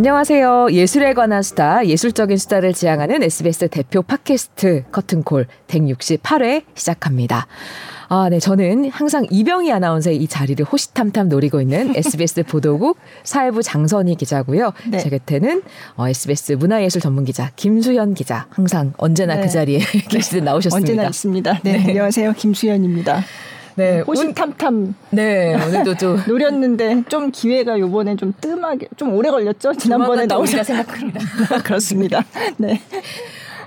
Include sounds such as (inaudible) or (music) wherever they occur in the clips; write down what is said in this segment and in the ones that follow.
안녕하세요. 예술에 관한 수다, 예술적인 수다를 지향하는 SBS 대표 팟캐스트 커튼콜 168회 시작합니다. 아, 네. 저는 항상 이병희 아나운서의 이 자리를 호시탐탐 노리고 있는 (laughs) SBS 보도국 사회부 장선희 기자고요. 네. 제 곁에는 어, SBS 문화예술 전문 기자 김수현 기자. 항상 언제나 그 네. 그 자리에 (laughs) 계시듯 나오셨습니다. 언제나 있습니다. 네. 네. 안녕하세요. 김수현입니다. 네, 호시탐탐. 네, 오늘도 좀 (laughs) 노렸는데 좀 기회가 요번에 좀 뜸하게 좀 오래 걸렸죠. 지난번에 나오자 생각합니다. (laughs) 그렇습니다. 네.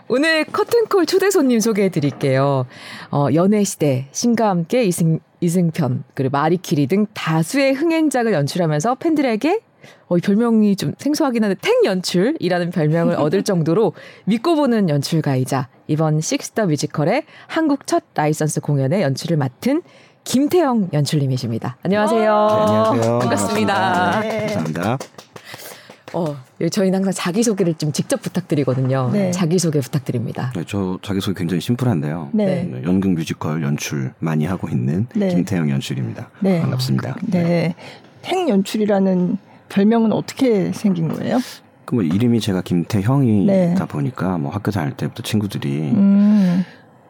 오늘 커튼콜 초대 손님 소개해 드릴게요. 어, 연애시대, 신과 함께 이승, 이승편, 그리고 마리키리 등 다수의 흥행작을 연출하면서 팬들에게 어, 이 별명이 좀 생소하긴 한데 탱 연출이라는 별명을 얻을 (laughs) 정도로 믿고 보는 연출가이자 이번 식스더 뮤지컬의 한국 첫 라이선스 공연의 연출을 맡은 김태영 연출님이십니다. 안녕하세요. 네, 안녕하세요. 반갑습니다. 반갑습니다. 네. 감사합니다. 어, 저희는 항상 자기소개를 좀 직접 부탁드리거든요. 네. 자기소개 부탁드립니다. 네, 저 자기소개 굉장히 심플한데요. 네. 네 연극 뮤지컬 연출 많이 하고 있는 네. 김태영 연출입니다. 네. 반갑습니다. 네. 행 연출이라는 별명은 어떻게 생긴 거예요? 그 뭐 이름이 제가 김태형이다 네. 보니까 뭐 학교 다닐 때부터 친구들이 음.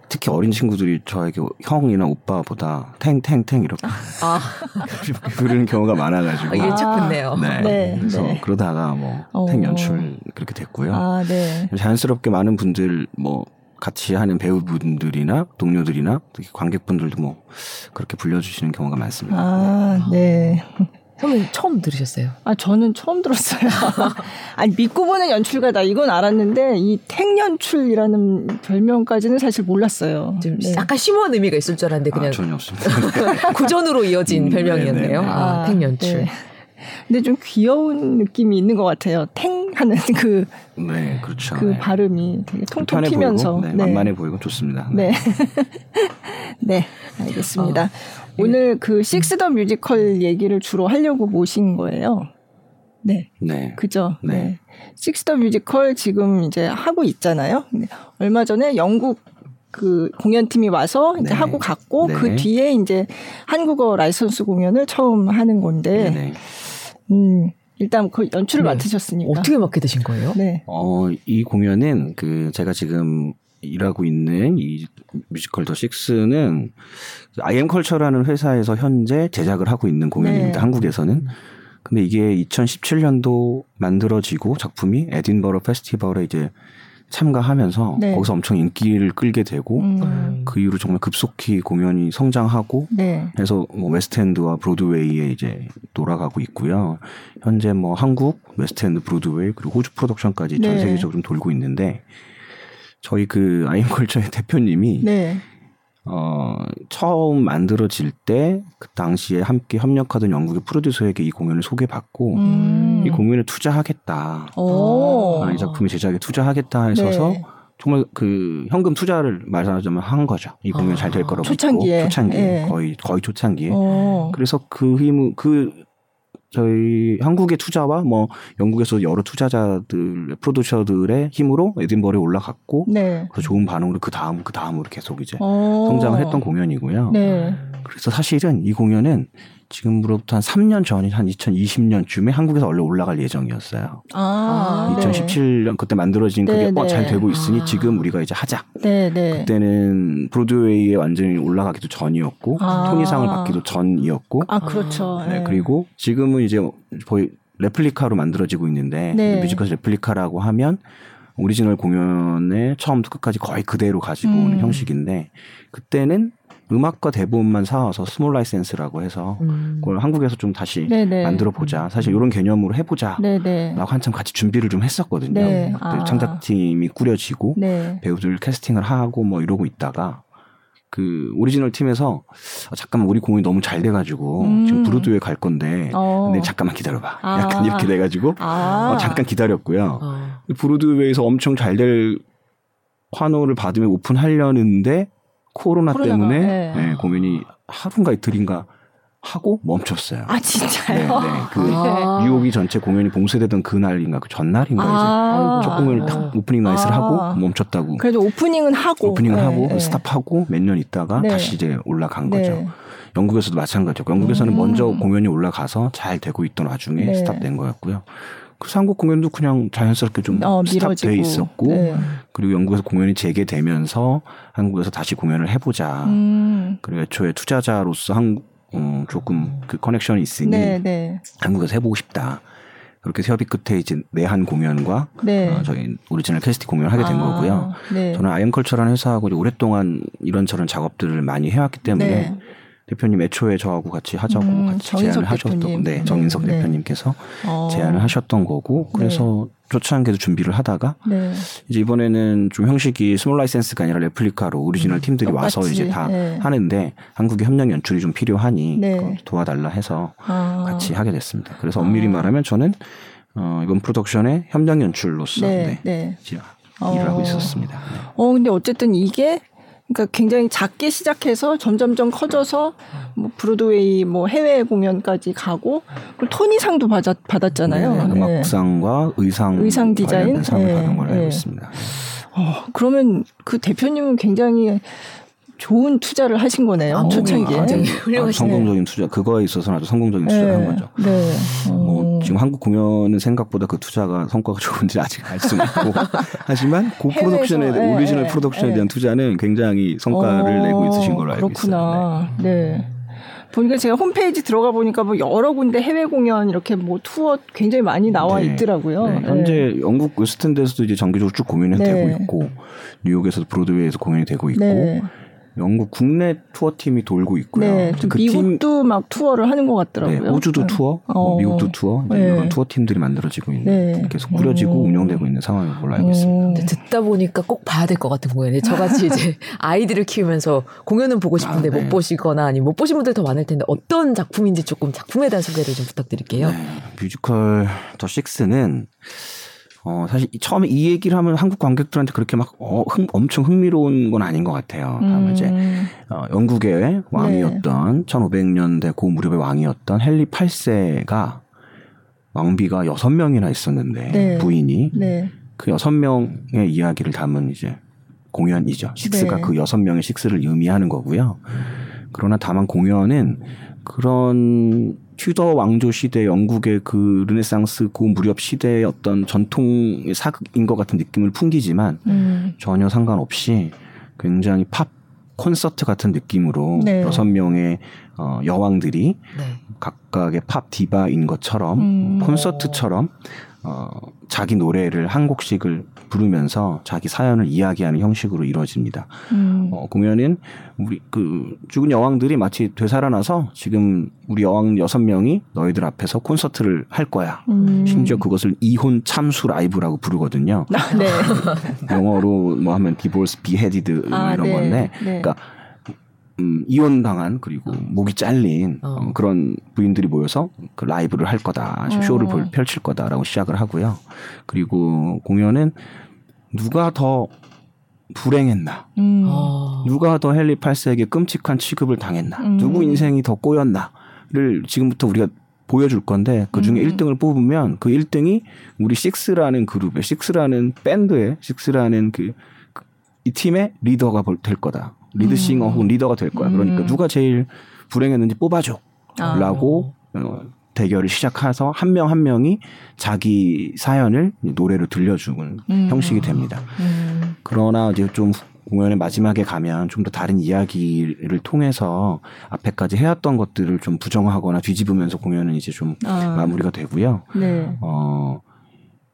특히 어린 친구들이 저에게 형이나 오빠보다 탱탱탱 이렇게 아. (laughs) 부르는 경우가 많아가지고 이게 착붙네요. 네. 네. 그래서 네. 그러다가 뭐탱 어. 연출 그렇게 됐고요. 아, 네. 자연스럽게 많은 분들 뭐 같이 하는 배우분들이나 동료들이나 관객분들도 뭐 그렇게 불려주시는 경우가 많습니다. 아, 네. 형은 처음 들으셨어요? 아 저는 처음 들었어요. (laughs) 아니 믿고 보는 연출가다 이건 알았는데 이 탱연출이라는 별명까지는 사실 몰랐어요. 좀 네. 약간 심오한 의미가 있을 줄 알았는데 그냥 아, 전혀 없습니다. (laughs) 구전으로 이어진 음, 별명이었네요. 네, 네, 아, 탱연출. 네. 근데 좀 귀여운 느낌이 있는 것 같아요. 탱 하는 그, 네, 그렇죠. 그 발음이 되게 통통 튀면서. 보이고, 네, 만만해 보이고 좋습니다. 네. 네, (laughs) 알겠습니다. 어. 오늘 그 식스 더 뮤지컬 얘기를 주로 하려고 모신 거예요. 네. 네. 그죠. 네. 네. Six the 뮤지컬 지금 이제 하고 있잖아요. 네. 얼마 전에 영국 그 공연팀이 와서 이제 네. 하고 갔고 네. 그 뒤에 이제 한국어 라이선스 공연을 처음 하는 건데 네. 네. 음 일단 그 연출을 네. 맡으셨으니까 어떻게 맡게 되신 거예요? 네. 어, 이 공연은 그 제가 지금 일하고 있는 이 뮤지컬 the Six는 아이엠컬처라는 회사에서 현재 제작을 하고 있는 공연입니다. 네. 한국에서는. 근데 이게 2017년도 만들어지고 작품이 에딘버러 페스티벌에 이제 참가하면서 네. 거기서 엄청 인기를 끌게 되고 음. 그 이후로 정말 급속히 공연이 성장하고 네. 해서 뭐 웨스트엔드와 브로드웨이에 이제 돌아가고 있고요. 현재 뭐 한국, 웨스트엔드, 브로드웨이 그리고 호주 프로덕션까지 전 네. 세계적으로 돌고 있는데 저희 그 아이엠컬처의 (laughs) 대표님이 네. 어, 처음 만들어질 때 그 당시에 함께 협력하던 영국의 프로듀서에게 이 공연을 소개받고 음. 이 공연을 투자하겠다. 아, 이 작품의 제작에 투자하겠다 해서서 네. 정말 그 현금 투자를 말하자면 한 거죠. 이 공연 아, 잘될 거라고 초창기에 초창기에 네. 거의 거의 초창기에. 오. 그래서 그 힘을 그 저희 한국의 투자와 뭐 영국에서 여러 투자자들 프로듀서들의 힘으로 에딘버러에 올라갔고 네. 그래서 좋은 반응으로 그 다음 그 다음으로 계속 이제 오. 어. 성장을 했던 공연이고요. 네. 그래서 사실은 이 공연은 지금으로부터 한 3년 전인 한 2020년쯤에 한국에서 원래 올라갈 예정이었어요. 아, 2017년 네. 그때 만들어진 그게 네, 어, 잘 네. 되고 있으니 아. 지금 우리가 이제 하자. 네, 네. 그때는 브로드웨이에 완전히 올라가기도 전이었고 아. 토니상을 받기도 전이었고. 아 그렇죠. 네, 네. 그리고 지금은 이제 거의 레플리카로 만들어지고 있는데 네. 뮤지컬 레플리카라고 하면 오리지널 공연에 처음부터 끝까지 거의 그대로 가지고 오는 음. 형식인데 그때는 음악과 대본만 사와서 small 라이센스라고 해서 음. 그걸 한국에서 좀 다시 네네. 만들어 보자. 사실 이런 개념으로 해보자. 네네. 라고 한참 같이 준비를 좀 했었거든요. 네. 아. 창작팀이 꾸려지고 네. 배우들 캐스팅을 하고 뭐 이러고 있다가 그 오리지널 팀에서 아, 잠깐만 우리 공연이 너무 잘 돼가지고 음. 지금 브로드웨이 갈 건데 어. 근데 잠깐만 기다려봐. 아. 약간 이렇게 돼가지고 아. 어, 잠깐 기다렸고요. 어. 브로드웨이에서 엄청 잘 될 환호를 받으면 오픈하려는데 코로나 때문에 네. 네, 공연이 하루인가 이틀인가 하고 멈췄어요. 아 진짜요? 네, 네. 그 아. 유혹이 전체 공연이 봉쇄되던 그날인가 그 전날인가 아. 이제 첫 공연을 딱 오프닝 나이스를 아. 하고 멈췄다고. 그래도 오프닝은 하고 오프닝은 네, 하고 네. 스탑하고 몇 년 있다가 네. 다시 이제 올라간 거죠. 네. 영국에서도 마찬가지고 영국에서는 음. 먼저 공연이 올라가서 잘 되고 있던 와중에 스탑된 거였고요. 그래서 한국 공연도 그냥 자연스럽게 좀 어, 스탑돼 있었고 네. 그리고 영국에서 공연이 재개되면서 한국에서 다시 공연을 해보자. 음. 그리고 애초에 투자자로서 한 음, 조금 그 connection이 있으니 네, 네. 한국에서 해보고 싶다. 그렇게 협의 끝에 이제 내한 공연과 네. 어, 저희 오리지널 캐스팅 공연을 하게 된 아, 거고요. 네. 저는 아이엠컬처라는 회사하고 오랫동안 이런저런 작업들을 많이 해왔기 때문에 네. 대표님 애초에 저하고 같이 하자고 음, 같이 제안을 하셨던 네, 네 정인석 네. 대표님께서 어. 제안을 하셨던 거고 그래서 네. 않게도 준비를 하다가 네. 이제 이번에는 좀 형식이 small 라이센스가 아니라 레플리카로 오리지널 음, 팀들이 똑같이. 와서 이제 다 네. 하는데 한국의 협력 연출이 좀 필요하니 네. 도와달라 해서 아. 같이 하게 됐습니다. 그래서 엄밀히 아. 말하면 저는 어, 이번 프로덕션의 협력 연출로서 네, 네. 네. 일을 하고 어. 있었습니다. 어 근데 어쨌든 이게 그러니까 굉장히 작게 시작해서 점점점 커져서 뭐 브로드웨이 뭐 해외 공연까지 가고 그리고 토니상도 받았, 받았잖아요. 네, 음악상과 네. 의상 의상 디자인 상을 네, 받은 걸로 알고 네. 있습니다. 어, 그러면 그 대표님은 굉장히 좋은 투자를 하신 거네요. 아, 초창기에. 아, 네. 아, 성공적인 투자. 그거에 있어서는 아주 성공적인 네. 투자를 한 거죠. 네. 뭐 어. 지금 한국 공연은 생각보다 그 투자가 성과가 좋은지 아직 알 수는 없고 (laughs) 하지만 고 프로덕션에 네. 오리지널 프로덕션에 네. 대한 투자는 굉장히 성과를 어, 내고 있으신 걸로 알고 그렇구나. 있어요. 네. 네. 보니까 제가 홈페이지 들어가 보니까 뭐 여러 군데 해외 공연 이렇게 뭐 투어 굉장히 많이 나와 네. 있더라고요. 네. 현재 영국 웨스트엔드에서도 이제 정기적으로 쭉 공연이 되고 있고 뉴욕에서도 브로드웨이에서 공연이 되고 있고 영국 국내 투어 팀이 돌고 있고요. 네, 그 미국도 팀, 막 투어를 하는 것 같더라고요. 네, 호주도 네. 투어, 어. 미국도 투어, 네. 이런 투어 팀들이 만들어지고 있는 네. 계속 꾸려지고 음. 운영되고 있는 상황인 걸로 알고 있습니다. 음. 듣다 보니까 꼭 봐야 될 것 같은 공연이 저같이 (laughs) 이제 아이들을 키우면서 공연은 보고 싶은데 아, 못 네. 보시거나 아니면 못 보신 분들 더 많을 텐데 어떤 작품인지 조금 작품에 대한 소개를 좀 부탁드릴게요. 네, 뮤지컬 더 식스는 어, 사실 처음에 이 얘기를 하면 한국 관객들한테 그렇게 막 어, 흥, 엄청 흥미로운 건 아닌 것 같아요. 음. 이제 어, 영국의 왕이었던 네. 1500년대 고 무렵의 왕이었던 헨리 8세가 왕비가 6명이나 있었는데 네. 부인이 네. 그 6명의 이야기를 담은 이제 공연이죠. 식스가 네. 그 6명의 식스를 의미하는 거고요. 그러나 다만 공연은 그런 튜더 왕조 시대 영국의 그 르네상스 고 무렵 시대의 어떤 전통의 사극인 것 같은 느낌을 풍기지만 음. 전혀 상관없이 굉장히 팝 콘서트 같은 느낌으로 네. 여섯 명의 어, 여왕들이 네. 각각의 팝 디바인 것처럼 음. 콘서트처럼 어, 자기 노래를 한 곡씩을 부르면서 자기 사연을 이야기하는 형식으로 이루어집니다. 음. 어, 공연은 우리 그 죽은 여왕들이 마치 되살아나서 지금 우리 여왕 여섯 명이 너희들 앞에서 콘서트를 할 거야. 음. 심지어 그것을 이혼 참수 라이브라고 부르거든요. 아, 네. (laughs) 영어로 뭐 하면 divorced beheaded 아, 이런 네. 건데, 네. 그러니까 음, 이혼당한 그리고 목이 잘린 어. 어, 그런 부인들이 모여서 그 라이브를 할 거다 쇼를 어. 펼칠 거다라고 시작을 하고요. 그리고 공연은 누가 더 불행했나, 음. 어. 누가 더 헨리 8세에게 끔찍한 취급을 당했나, 음. 누구 인생이 더 꼬였나를 지금부터 우리가 보여줄 건데 그 중에 음. 1등을 뽑으면 그 1등이 우리 식스라는 그룹의 식스라는 밴드의 식스라는 그 이 팀의 리더가 될 거다. 리드싱어 음. 혹은 리더가 될 거야. 그러니까 음. 누가 제일 불행했는지 뽑아줘. 아. 라고 어, 대결을 시작해서 한 명한 한 명이 자기 사연을 노래로 들려주는 음. 형식이 됩니다. 음. 그러나 이제 좀 공연의 마지막에 가면 좀 더 다른 이야기를 통해서 앞에까지 해왔던 것들을 좀 부정하거나 뒤집으면서 공연은 이제 좀 아. 마무리가 되고요. 네. 어,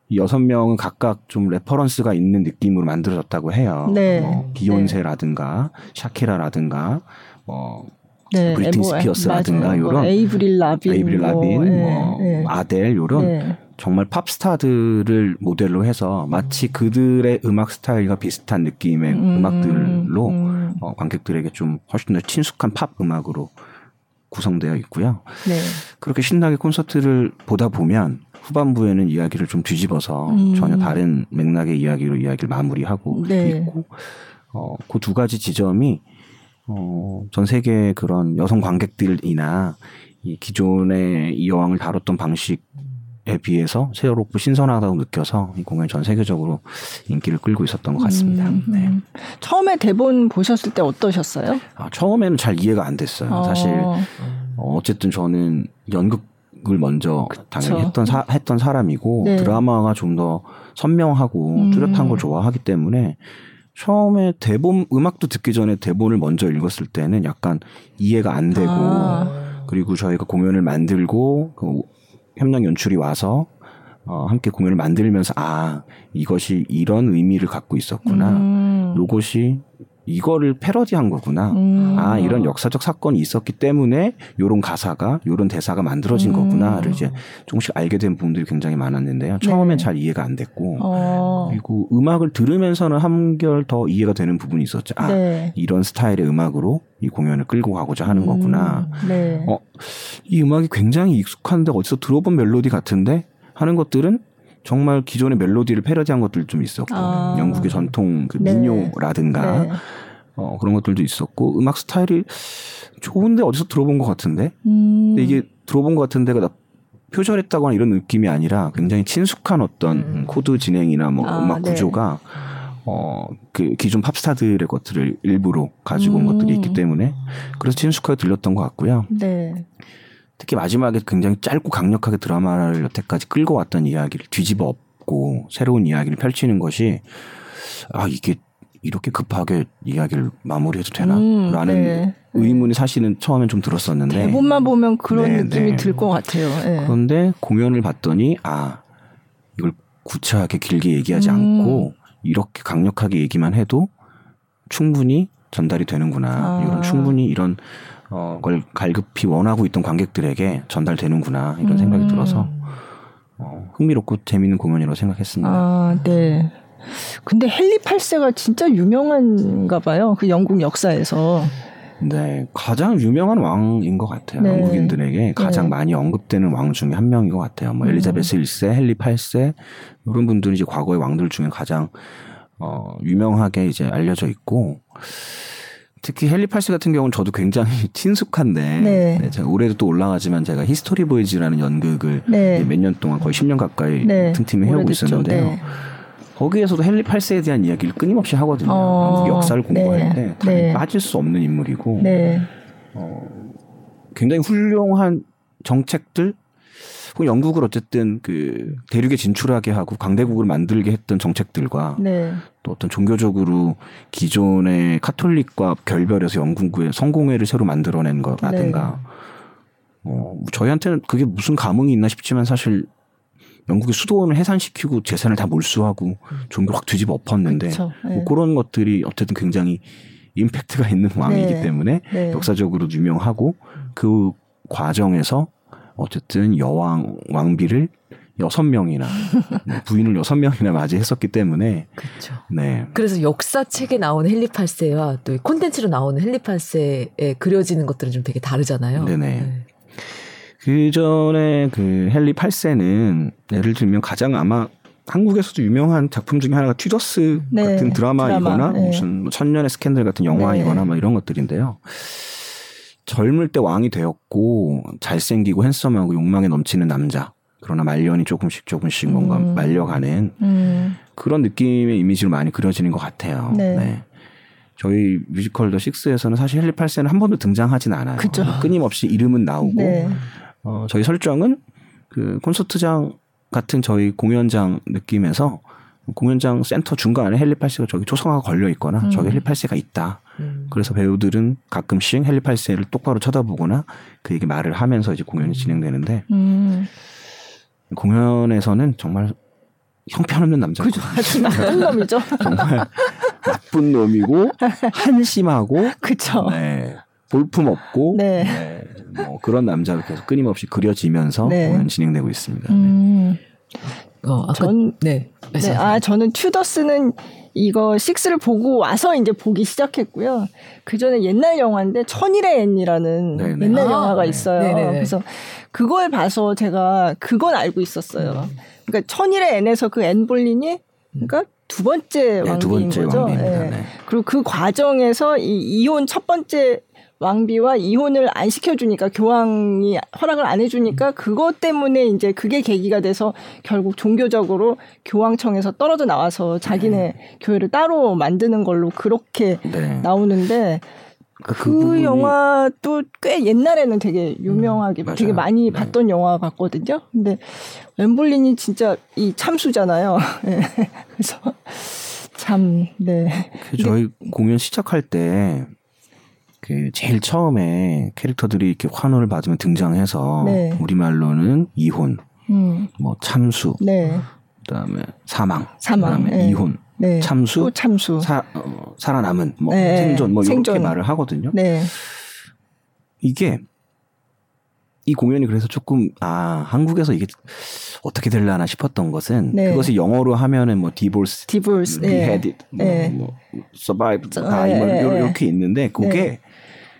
이 여섯 명은 각각 좀 reference가 있는 느낌으로 만들어졌다고 해요. 네. 뭐 비욘세라든가 네. 샤키라라든가 뭐 네. 브리트니 뭐, 스피어스라든가 이런 뭐 에이브릴 라빈, 에이브릴 라빈, 뭐, 뭐 네. 아델 이런 네. 정말 팝스타들을 모델로 해서 마치 그들의 음악 스타일과 비슷한 느낌의 음, 악들로 음. 어, 관객들에게 좀 훨씬 더 친숙한 팝 음악으로 구성되어 있고요. 네. 그렇게 신나게 콘서트를 보다 보면 후반부에는 이야기를 좀 뒤집어서 음. 전혀 다른 맥락의 이야기로 이야기를 마무리하고 네. 있고 어, 그 두 가지 지점이 어, 전 세계 그런 여성 관객들이나 이 기존의 이 여왕을 다뤘던 방식 에 비해서 새롭고 신선하다고 느껴서 이 공연이 전 세계적으로 인기를 끌고 있었던 것 같습니다. 음, 네. 처음에 대본 보셨을 때 어떠셨어요? 아, 처음에는 잘 이해가 안 됐어요. 어. 사실 어, 어쨌든 저는 연극 을 먼저 그쵸. 당연히 했던 사, 했던 사람이고 네. 드라마가 좀 더 선명하고 음. 뚜렷한 걸 좋아하기 때문에 처음에 대본 음악도 듣기 전에 대본을 먼저 읽었을 때는 약간 이해가 안 되고 아. 그리고 저희가 공연을 만들고 그 협력 연출이 와서 어, 함께 공연을 만들면서 아 이것이 이런 의미를 갖고 있었구나. 음. 요것이 이거를 패러디한 거구나. 음. 아 이런 역사적 사건이 있었기 때문에 요런 가사가 요런 대사가 만들어진 음. 거구나를 이제 조금씩 알게 된 부분들이 굉장히 많았는데요. 처음엔 네. 잘 이해가 안 됐고 어. 그리고 음악을 들으면서는 한결 더 이해가 되는 부분이 있었죠. 아 네. 이런 스타일의 음악으로 이 공연을 끌고 가고자 하는 거구나. 음. 네. 어, 이 음악이 굉장히 익숙한데 어디서 들어본 멜로디 같은데 하는 것들은 정말 기존의 멜로디를 패러디한 것들 좀 있었고 아. 영국의 전통 그 네. 민요라든가 네. 어, 그런 것들도 있었고 음악 스타일이 좋은데 어디서 들어본 것 같은데 음. 근데 이게 들어본 것 같은데가 나 표절했다거나 이런 느낌이 아니라 굉장히 친숙한 어떤 음. 코드 진행이나 뭐 아, 음악 네. 구조가 어, 그 기존 팝스타들의 것들을 일부러 가지고 온 음. 것들이 있기 때문에 그래서 친숙하게 들렸던 것 같고요. 네. 특히 마지막에 굉장히 짧고 강력하게 드라마를 여태까지 끌고 왔던 이야기를 뒤집어 엎고 새로운 이야기를 펼치는 것이 아 이게 이렇게 급하게 이야기를 마무리해도 되나? 음, 라는 네. 의문이 사실은 처음엔 좀 들었었는데 대본만 보면 그런 네, 느낌이 네. 들것 같아요. 네. 그런데 공연을 봤더니 아 이걸 구차하게 길게 얘기하지 음. 않고 이렇게 강력하게 얘기만 해도 충분히 전달이 되는구나. 아. 이런 충분히 이런 어, 걸 갈급히 원하고 있던 관객들에게 전달되는구나 이런 생각이 음. 들어서 어, 흥미롭고 재미있는 공연이라고 생각했습니다. 아, 네. 근데 헨리 8세가 진짜 유명한가 봐요. 그 영국 역사에서. 네, 가장 유명한 왕인 것 같아요. 네. 영국인들에게 가장 네. 많이 언급되는 왕 중에 한 명인 것 같아요. 뭐 엘리자베스 음. 1세, 헨리 8세 이런 분들이 이제 과거의 왕들 중에 가장 어, 유명하게 이제 알려져 있고 특히 헨리 8세 같은 경우는 저도 굉장히 (laughs) 친숙한데 네. 네, 제가 올해도 또 올라가지만 제가 히스토리 보이즈라는 연극을 네. 몇년 동안 거의 10년 가까이 네. 틈틈이 해오고 있었는데요. 네. 거기에서도 헨리 8세에 대한 이야기를 끊임없이 하거든요. 어, 역사를 공부할 네. 때 네. 빠질 수 없는 인물이고 네. 어, 굉장히 훌륭한 정책들 영국을 어쨌든 그 대륙에 진출하게 하고 강대국을 만들게 했던 정책들과 네. 또 어떤 종교적으로 기존의 카톨릭과 결별해서 영국의 성공회를 새로 만들어낸 거라든가 네. 어, 저희한테는 그게 무슨 감흥이 있나 싶지만 사실 영국의 수도원을 해산시키고 재산을 다 몰수하고 종교 확 뒤집어 엎었는데 네. 뭐 그런 것들이 어쨌든 굉장히 임팩트가 있는 (laughs) 왕이기 네. 때문에 네. 역사적으로 유명하고 그 과정에서 어쨌든 여왕 왕비를 여섯 명이나 네, 부인을 여섯 명이나 맞이했었기 때문에 그렇죠. 네. 그래서 역사책에 나오는 헨리 8세와 또 콘텐츠로 나오는 헨리 8세에 그려지는 것들은 좀 되게 다르잖아요. 네네. 네. 그 전에 그 헨리 8세는 예를 들면 가장 아마 한국에서도 유명한 작품 중에 하나가 튜더스 네, 같은 드라마이거나 드라마, 네. 무슨 뭐 천년의 스캔들 같은 영화이거나 네. 뭐 이런 것들인데요. 젊을 때 왕이 되었고 잘생기고 핸섬하고 욕망에 넘치는 남자. 그러나 말년이 조금씩 조금씩 뭔가 음. 말려가는 음. 그런 느낌의 이미지로 많이 그려지는 것 같아요. 네. 네. 저희 뮤지컬 더 식스에서는 사실 헨리 8세는 한 번도 등장하진 않아요. 그쵸. 끊임없이 이름은 나오고 네. 어, 저희 설정은 그 콘서트장 같은 저희 공연장 느낌에서 공연장 센터 중간에 헨리 8세가 저기 초상화가 걸려 있거나 음. 저기 헨리 8세가 있다. 음. 그래서 배우들은 가끔씩 헨리 8세를 똑바로 쳐다보거나 그에게 말을 하면서 이제 공연이 진행되는데 음. 공연에서는 정말 형편없는 남자. 그죠. 아주 나쁜 (laughs) 놈이죠. 정말 나쁜 놈이고 한심하고. (laughs) 그죠. 네. 볼품 없고. 네. 네. 뭐 그런 남자가 계속 끊임없이 그려지면서 네. 공연 진행되고 있습니다. 음. 네. 어, 아까 전, 네. 네. 아, 저는 튜더스는 이거 식스를 보고 와서 이제 보기 시작했고요. 그 전에 옛날 영화인데 천일의 앤이라는 네네. 네. 옛날 아, 영화가 네. 있어요. 네네. 그래서 그걸 봐서 제가 그건 알고 있었어요. 음. 그러니까 천일의 앤에서 그 앤 불린이 그러니까 두 번째 왕비인 네, 두 번째 거죠. 네. 네. 그리고 그 과정에서 이 이혼 첫 번째 왕비와 이혼을 안 시켜주니까 교황이 허락을 안 해주니까 그것 때문에 이제 그게 계기가 돼서 결국 종교적으로 교황청에서 떨어져 나와서 자기네 네. 교회를 따로 만드는 걸로 그렇게 네. 나오는데 그러니까 그, 그 영화도 꽤 옛날에는 되게 유명하게 음, 되게 많이 네. 봤던 영화 같거든요. 근데 웸블린이 진짜 이 참수잖아요. (laughs) 네. 그래서 참 네. 그 저희 공연 시작할 때. 그 제일 처음에 캐릭터들이 이렇게 환호를 받으면 등장해서 네. 우리말로는 이혼, 음. 뭐 참수, 네. 그다음에 사망, 사망 그다음에 네. 이혼, 네. 참수, 참수, 사, 어, 살아남은, 뭐 네. 생존, 뭐 생존. 이렇게 말을 하거든요. 네. 이게 이 공연이 그래서 조금 아 한국에서 이게 어떻게 될라나 싶었던 것은 네. 그것이 영어로 하면은 뭐 divorced, divorced, behead, 뭐, 네. 뭐 survived, 다 네. 이렇게 있는데 그게 네.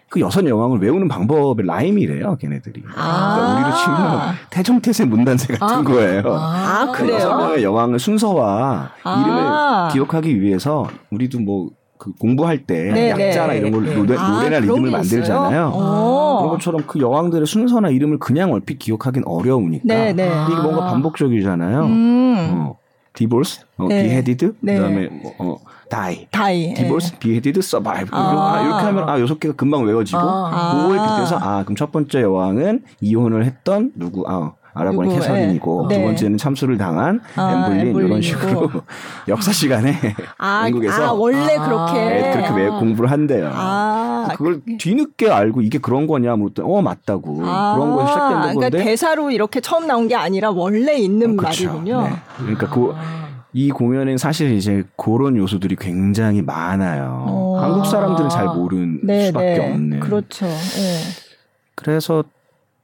그 여섯 여왕을 외우는 방법의 rhyme이래요, 걔네들이. 아~ 그러니까 우리로 치면 태정태세 문단세 같은 아~ 거예요. 아, 그 그래요? 여섯 명의 여왕을 순서와 아~ 이름을 기억하기 위해서 우리도 뭐그 공부할 때 네네. 약자나 이런 걸 네. 노래, 아, 노래나 리듬을 만들잖아요. 그런 것처럼 그 여왕들의 순서나 이름을 그냥 얼핏 기억하긴 어려우니까 네네. 이게 뭔가 반복적이잖아요. 음. 어. divorced, 어, 네. beheaded, 네. 그다음에 뭐, 어, died, died, divorced, 예. beheaded, survived 아. 이렇게 하면 아 여섯 개가 금방 외워지고 아. 그거에 빗대서 아 그럼 첫 번째 여왕은 이혼을 했던 누구 아 아라곤의 캐서린이고 네. 두 번째는 참수를 당한 아, 앤 불린, 앤 불린 이런 식으로 (laughs) 역사 시간에 아, 한국에서 아, 원래 아, 그렇게 네, 그렇게 매 공부를 한대요. 아, 그걸 뒤늦게 알고 이게 그런 거냐 물었더니 어 맞다고 아, 그런 거 시작된 그러니까 건데 그러니까 대사로 이렇게 처음 나온 게 아니라 원래 있는 어, 그렇죠. 말이군요. 네. 그러니까 그. 이 공연엔 사실 이제 그런 요소들이 굉장히 많아요. 어. 한국 사람들은 잘 모르는 네, 수밖에 네. 없는. 그렇죠. 네. 그래서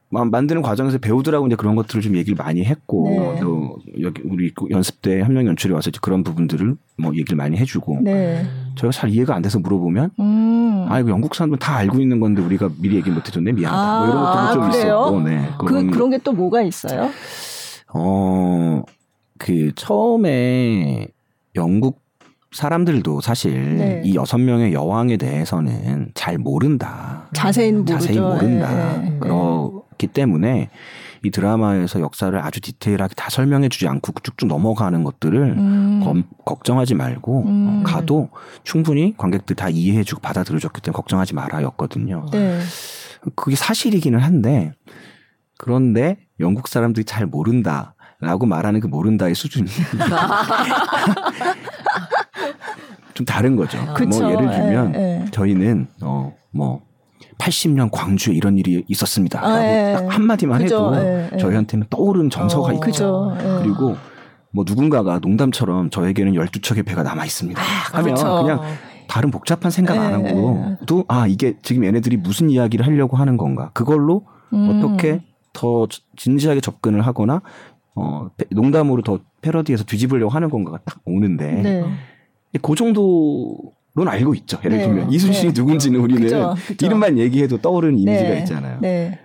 만드는 과정에서 배우들하고 이제 그런 것들을 좀 얘기를 많이 했고 네. 또 여기 우리 연습 때 현명 연출이 와서 그런 부분들을 뭐 얘기를 많이 해주고 네. 저희가 잘 이해가 안 돼서 물어보면 음. 아 이거 영국 사람들 다 알고 있는 건데 우리가 미리 얘기 못 해줬네 미안하다 아, 뭐 이런 것들도 아, 좀 그래요? 있었고 네 그런, 그, 그런 게 또 뭐가 있어요? 어 그 처음에 영국 사람들도 사실 네. 이 여섯 명의 여왕에 대해서는 잘 모른다. 자세히 모르죠. 자세히 모른다. 네. 그렇기 때문에 이 드라마에서 역사를 아주 디테일하게 다 설명해 주지 않고 쭉쭉 넘어가는 것들을 음. 검, 걱정하지 말고 음. 가도 충분히 관객들 다 이해해 주고 받아들여 줬기 때문에 걱정하지 마라였거든요. 네. 그게 사실이기는 한데 그런데 영국 사람들이 잘 모른다. 라고 말하는 그 모른다의 수준이 (laughs) 좀 다른 거죠. 아. 뭐 예를 들면 에, 예, 에. 예. 저희는 어뭐 80년 광주에 이런 일이 있었습니다. 아, 라고 예. 딱 한마디만 해도 예, 저희한테는 떠오르는 정서가 어, 있고 그죠, 그리고 뭐 누군가가 농담처럼 저에게는 12척의 배가 남아 있습니다. 아, 하면 그렇죠. 그냥 다른 복잡한 생각 안 하고 또 아 이게 지금 얘네들이 무슨 이야기를 하려고 하는 건가 그걸로 음. 어떻게 더 진지하게 접근을 하거나 어 농담으로 더 패러디해서 뒤집으려고 하는 건가가 딱 오는데 네. 그 정도는 알고 있죠. 예를 네. 들면 이순신이 네. 누군지는 우리는 그쵸, 그쵸. 이름만 얘기해도 떠오르는 이미지가 네. 있잖아요. 네.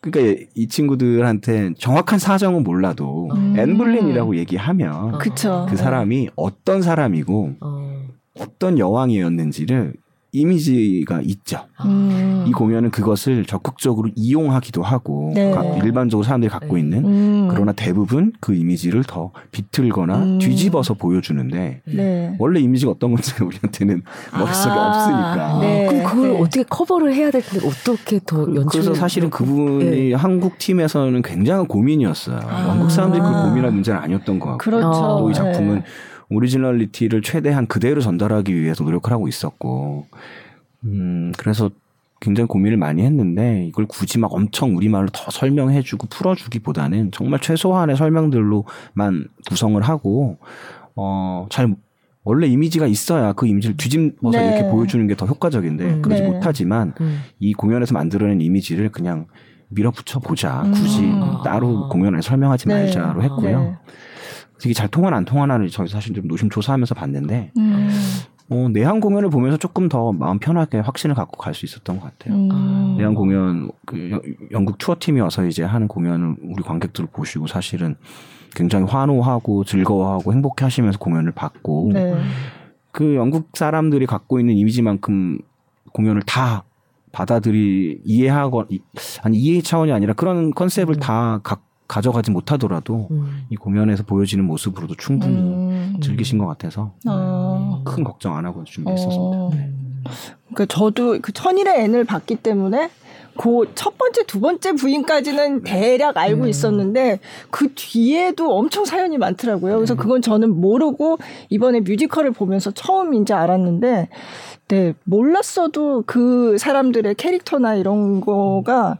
그러니까 이 친구들한테 정확한 사정은 몰라도 음. 앤블린이라고 얘기하면 그쵸. 그 사람이 어떤 사람이고 어. 어떤 여왕이었는지를 이미지가 있죠. 음. 이 공연은 그것을 적극적으로 이용하기도 하고 네. 일반적으로 사람들이 갖고 네. 있는 음. 그러나 대부분 그 이미지를 더 비틀거나 음. 뒤집어서 보여주는데 네. 원래 이미지가 어떤 건지 (laughs) 우리한테는 머릿속에 아. 없으니까. 네. 그럼 그걸 네. 어떻게 커버를 해야 될 텐데 어떻게 더 그, 연출? 그래서 사실은 그분이 네. 한국 팀에서는 굉장한 고민이었어요. 아. 한국 사람들이 그 고민할 문제는 아니었던 것 같고 그렇죠. 또이 작품은 originality를 최대한 그대로 전달하기 위해서 노력을 하고 있었고, 음, 그래서 굉장히 고민을 많이 했는데 이걸 굳이 막 엄청 우리말로 더 설명해주고 풀어주기보다는 정말 최소한의 설명들로만 구성을 하고, 어, 잘 원래 이미지가 있어야 그 이미지를 뒤집어서 네. 이렇게 보여주는 게 더 효과적인데 음, 그러지 네. 못하지만 음. 이 공연에서 만들어낸 이미지를 그냥 밀어붙여 보자. 굳이 음. 따로 공연을 설명하지 네. 말자로 했고요. 네. 이게 잘 통하나 안 통하나를 저희 사실 좀 노심초사하면서 봤는데 음. 어, 내한 공연을 보면서 조금 더 마음 편하게 확신을 갖고 갈 수 있었던 것 같아요. 음. 내한 공연 그 영국 투어 팀이 와서 이제 하는 공연을 우리 관객들 보시고 사실은 굉장히 환호하고 즐거워하고 행복해 하시면서 공연을 봤고 네. 그 영국 사람들이 갖고 있는 이미지만큼 공연을 다 받아들이 이해하고 아니 이해 차원이 아니라 그런 컨셉을 음. 다 갖고 가져가지 못하더라도 음. 이 공연에서 보여지는 모습으로도 충분히 음. 즐기신 것 같아서 어. 큰 걱정 안 하고 준비했었습니다. 어. 그러니까 저도 그 천일의 N을 봤기 때문에 그 첫 번째, 두 번째 부인까지는 대략 알고 음. 있었는데 그 뒤에도 엄청 사연이 많더라고요. 그래서 네. 그건 저는 모르고 이번에 뮤지컬을 보면서 처음 이제 알았는데 네, 몰랐어도 그 사람들의 캐릭터나 이런 거가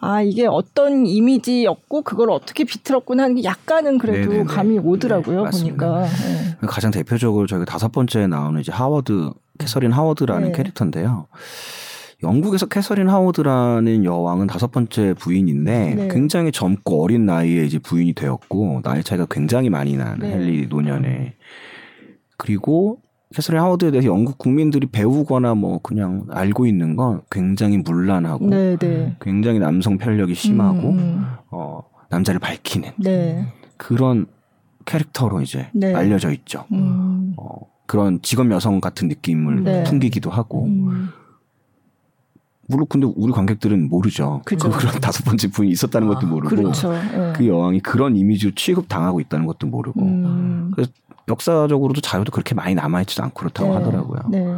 아, 이게 어떤 이미지였고 그걸 어떻게 비틀었구나 하는 게 약간은 그래도 네네네. 감이 오더라고요, 네, 보니까. 네. 가장 대표적으로 저희가 다섯 번째 나오는 이제 하워드, 캐서린 하워드라는 네. 캐릭터인데요. 영국에서 캐서린 하워드라는 여왕은 다섯 번째 부인인데 네. 굉장히 젊고 어린 나이에 이제 부인이 되었고 나이 차이가 굉장히 많이 난 네. 헨리 노년에 그리고 캐서린 하워드에 대해서 영국 국민들이 배우거나 뭐 그냥 알고 있는 건 굉장히 문란하고 네, 네. 굉장히 남성 편력이 심하고 음, 음. 어 남자를 밝히는 네. 그런 캐릭터로 이제 네. 알려져 있죠. 음. 어, 그런 직업 여성 같은 느낌을 네. 풍기기도 하고 음. 물론 근데 우리 관객들은 모르죠. 그죠. 그런 다섯 번째 부인이 있었다는 아, 것도 모르고 그렇죠. 네. 그 여왕이 그런 이미지로 취급 당하고 있다는 것도 모르고 음. 그래서 역사적으로도 자료도 그렇게 많이 남아있지도 않고 그렇다고 네. 하더라고요. 네.